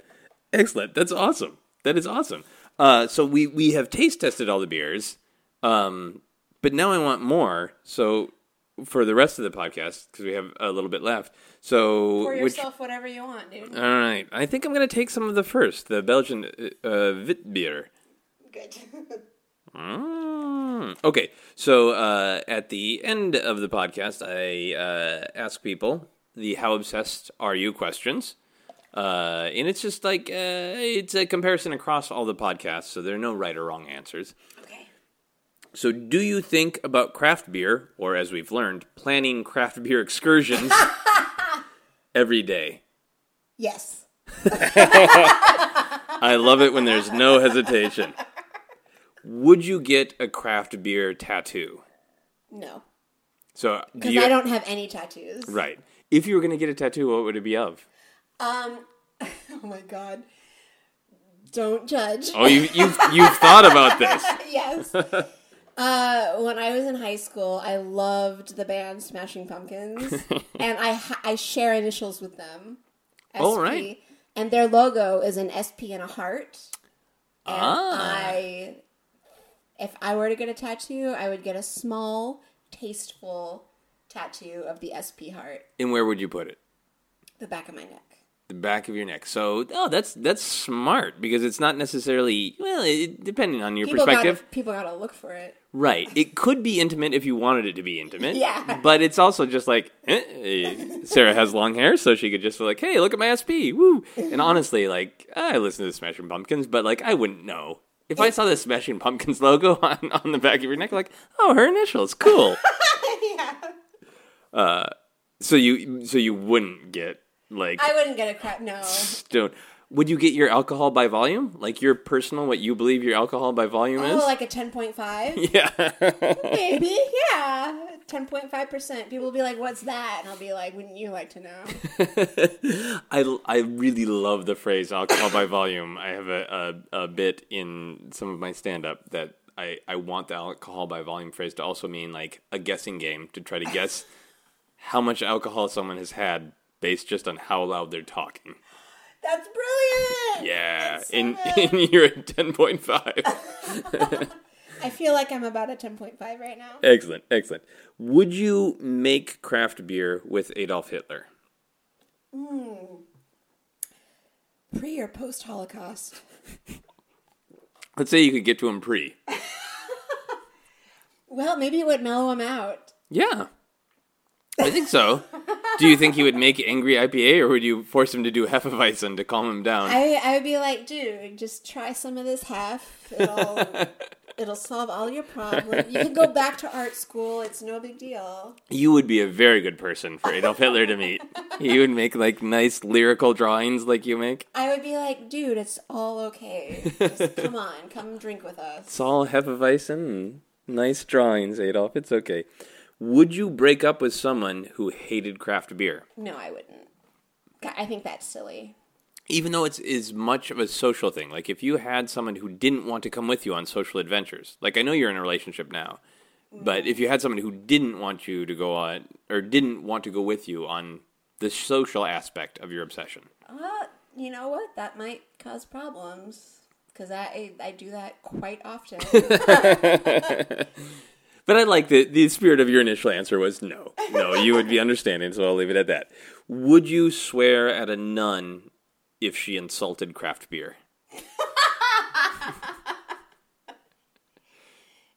Excellent. That's awesome. That is awesome. Uh, so we we have taste tested all the beers, um, but now I want more. So for the rest of the podcast, because we have a little bit left. So Pour which yourself whatever you want, dude. all right, I think I'm going to take some of the first, the Belgian uh, uh, Wit beer. Good. Mm. Okay, so uh, at the end of the podcast, I uh, ask people the "How obsessed are you?" questions. Uh, and it's just like uh, it's a comparison across all the podcasts, so there are no right or wrong answers. Okay. So, do you think about craft beer, or as we've learned, planning craft beer excursions every day? Yes. I love it when there's no hesitation. Would you get a craft beer tattoo? No. So, Because I don't have any tattoos. right? If you were going to get a tattoo, what would it be of? Um. Oh my god. Don't judge. Oh, you you've you've thought about this. yes. Uh, when I was in high school, I loved the band Smashing Pumpkins, and I ha- I share initials with them. Oh, SP, right. And their logo is an SP and a heart. And Ah. I, if I were to get a tattoo, I would get a small, tasteful tattoo of the SP heart, And where would you put it? the back of my neck. The back of your neck. So, oh, that's that's smart because it's not necessarily well, it, depending on your People perspective. gotta, people gotta look for it. Right. It could be intimate if you wanted it to be intimate. Yeah. But it's also just like, eh, eh, Sara has long hair, so she could just be like, hey, look at my SP. Woo. And honestly, like, I listen to the Smashing Pumpkins, but like, I wouldn't know. If I saw the Smashing Pumpkins logo on, on the back of your neck, like, oh, her initials, cool. yeah. Uh, so you, so you wouldn't get like I wouldn't get a crap. No. stone. Would you get your alcohol by volume, like your personal, what you believe your alcohol by volume is? Oh, is? like a ten point five. yeah. Maybe, yeah. 10.5%. People will be like, what's that? And I'll be like, wouldn't you like to know? I, I really love the phrase alcohol by volume. I have a, a, a bit in some of my stand up that I, I want the alcohol by volume phrase to also mean like a guessing game to try to guess how much alcohol someone has had based just on how loud they're talking. That's brilliant! Yeah. in so And, good. and you're at 10.5. I feel like I'm about a 10.5 right now. excellent. Excellent. Would you make craft beer with Adolf Hitler? Hmm. Pre or post Holocaust? Let's say you could get to him pre. Well, maybe it would mellow him out. Yeah. I think so. Do you think he would make angry IPA, or would you force him to do Hefeweizen to calm him down? I, I would be like, dude, just try some of this half. It'll, it'll solve all your problems. You can go back to art school. It's no big deal. you would be a very good person for Adolf Hitler to meet. He would make like nice lyrical drawings like you make. I would be like, dude, it's all okay. Just come on, come drink with us. It's all Hefeweizen nice drawings, Adolf. It's okay. Would you break up with someone who hated craft beer? No, I wouldn't. I think that's silly. Even though it's as much of a social thing. Like if you had someone who didn't want to come with you on social adventures. Like I know you're in a relationship now. But if you had someone who didn't want you to go on or didn't want to go with you on the social aspect of your obsession. Uh, you know what? That might cause problems because I, I do that quite often. But I like the the spirit of your initial answer was no. No, you would be understanding, so I'll leave it at that. Would you swear at a nun if she insulted craft beer?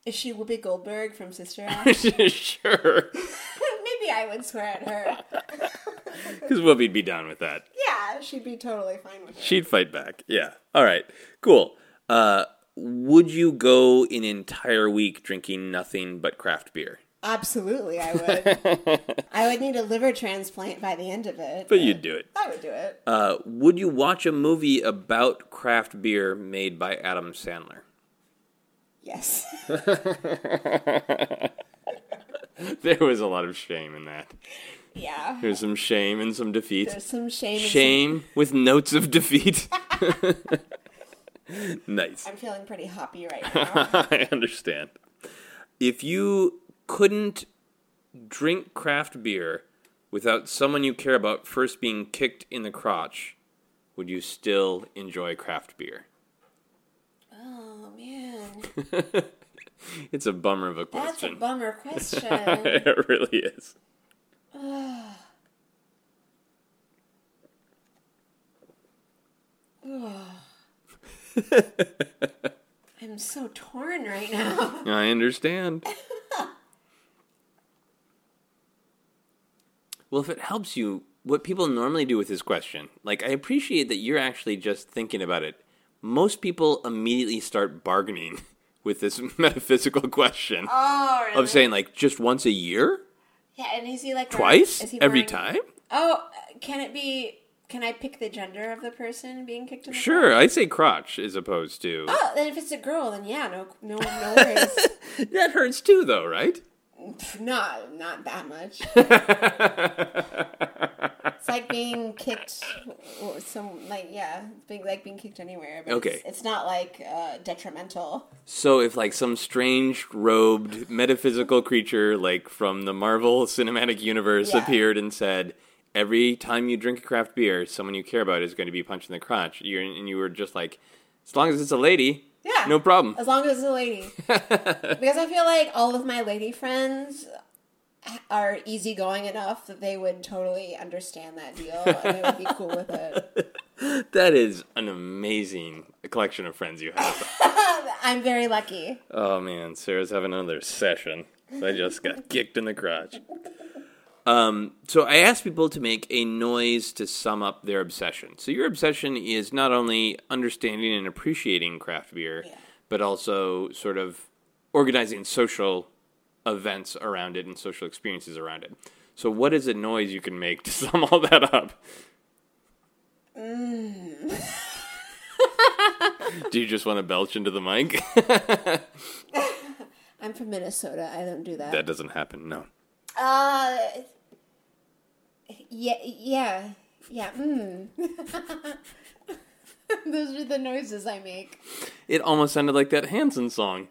Is she Whoopi Goldberg from Sister Act? sure. Maybe I would swear at her. Because Whoopi'd be down with that. Yeah, she'd be totally fine with it. She'd fight back. Yeah. All right. Cool. Uh, would you go an entire week drinking nothing but craft beer? Absolutely, I would. I would need a liver transplant by the end of it. But you'd do it. I would do it. Uh, would you watch a movie about craft beer made by Adam Sandler? Yes. There was a lot of shame in that. yeah. There's some shame and some defeat. There's some shame. and some- Shame with notes of defeat. nice. I'm feeling pretty hoppy right now. I understand. If you couldn't drink craft beer without someone you care about first being kicked in the crotch, would you still enjoy craft beer? oh man, It's a bummer of a question. that's a bummer question. it really is. I'm so torn right now. I understand. well, if it helps you what people normally do with this question. Like, I appreciate that you're actually just thinking about it. Most people immediately start bargaining with this metaphysical question Oh, really? of saying, like, just once a year? yeah, and is he like Twice? Is he Every wearing- time? Oh, can it be? Can I pick the gender of the person being kicked in the Sure, I'd say crotch as opposed to. Oh, then if it's a girl, then yeah, no, no, no worries. That hurts too, though, right? not, not that much. it's like being kicked, some like yeah, being like being kicked anywhere. But Okay. it's, it's not like uh, detrimental. So if like some strange robed metaphysical creature like from the Marvel Cinematic Universe Yeah. appeared and said, "Every time you drink a craft beer, someone you care about is going to be punched in the crotch," you're, and you were just like, "As long as it's a lady, Yeah, no problem." As long as it's a lady, because I feel like all of my lady friends are easygoing enough that they would totally understand that deal and they would be cool with it. That is an amazing collection of friends you have. I'm very lucky. oh man, Sara's having another session. I just got kicked in the crotch. Um, so I asked people to make a noise to sum up their obsession. So your obsession is not only understanding and appreciating craft beer, Yeah. but also sort of organizing social events around it and social experiences around it. So what is a noise you can make to sum all that up? Do you just want to belch into the mic? I'm from Minnesota. I don't do that. that doesn't happen. No. Uh, yeah, yeah, yeah. Mm. Those are the noises I make. It almost sounded like that Hanson song.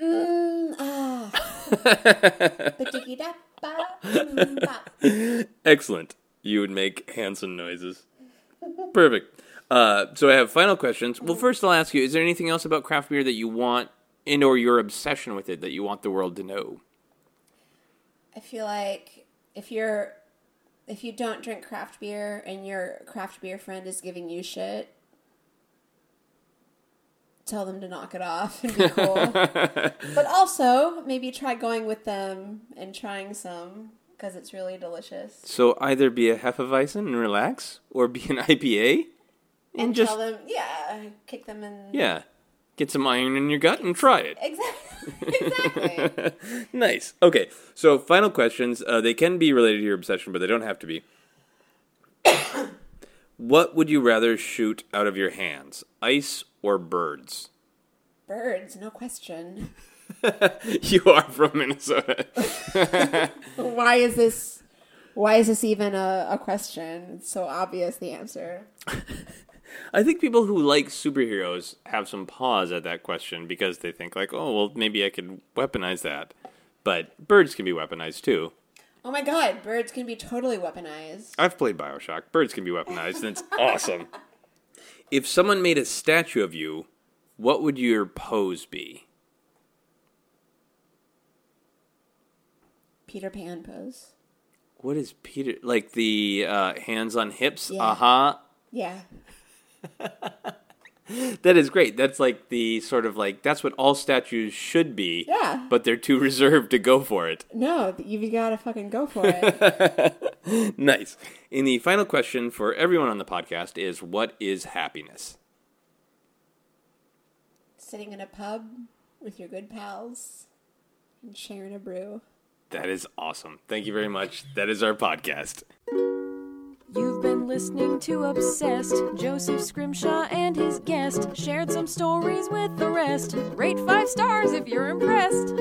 Mm, ah. Excellent. You would make Hanson noises. Perfect. Uh, so I have final questions. Well, first I'll ask you: Is there anything else about craft beer that you want, and or your obsession with it, that you want the world to know? I feel like if you're if you don't drink craft beer and your craft beer friend is giving you shit, tell them to knock it off and be cool. but also maybe try going with them and trying some because it's really delicious. So either be a Hefeweizen and relax, or be an IPA and, And just tell them, yeah, kick them in. yeah, get some iron in your gut and try it. Exactly. Exactly. nice. Okay, so final questions. Uh, they can be related to your obsession, but they don't have to be. what would you rather shoot out of your hands, ice or birds? Birds, no question. you are from Minnesota. Why is this? Why is this even a, a question? It's so obvious the answer. I think people who like superheroes have some pause at that question because they think like, oh, well, maybe I could weaponize that. But birds can be weaponized too. Oh my god, birds can be totally weaponized. I've played Bioshock. Birds can be weaponized, and it's awesome. If someone made a statue of you, what would your pose be? Peter Pan pose. What is Peter like the uh, hands on hips? Yeah. Aha! Yeah. That is great. That's like the sort of like that's what all statues should be. Yeah. But they're too reserved to go for it. No, you've got to fucking go for it. Nice. And the final question for everyone on the podcast is what is happiness? Sitting in a pub with your good pals and sharing a brew. That is awesome. Thank you very much. That is our podcast. You've been listening to Obsessed. Joseph Scrimshaw and his guest shared some stories with the rest. Rate five stars if you're impressed.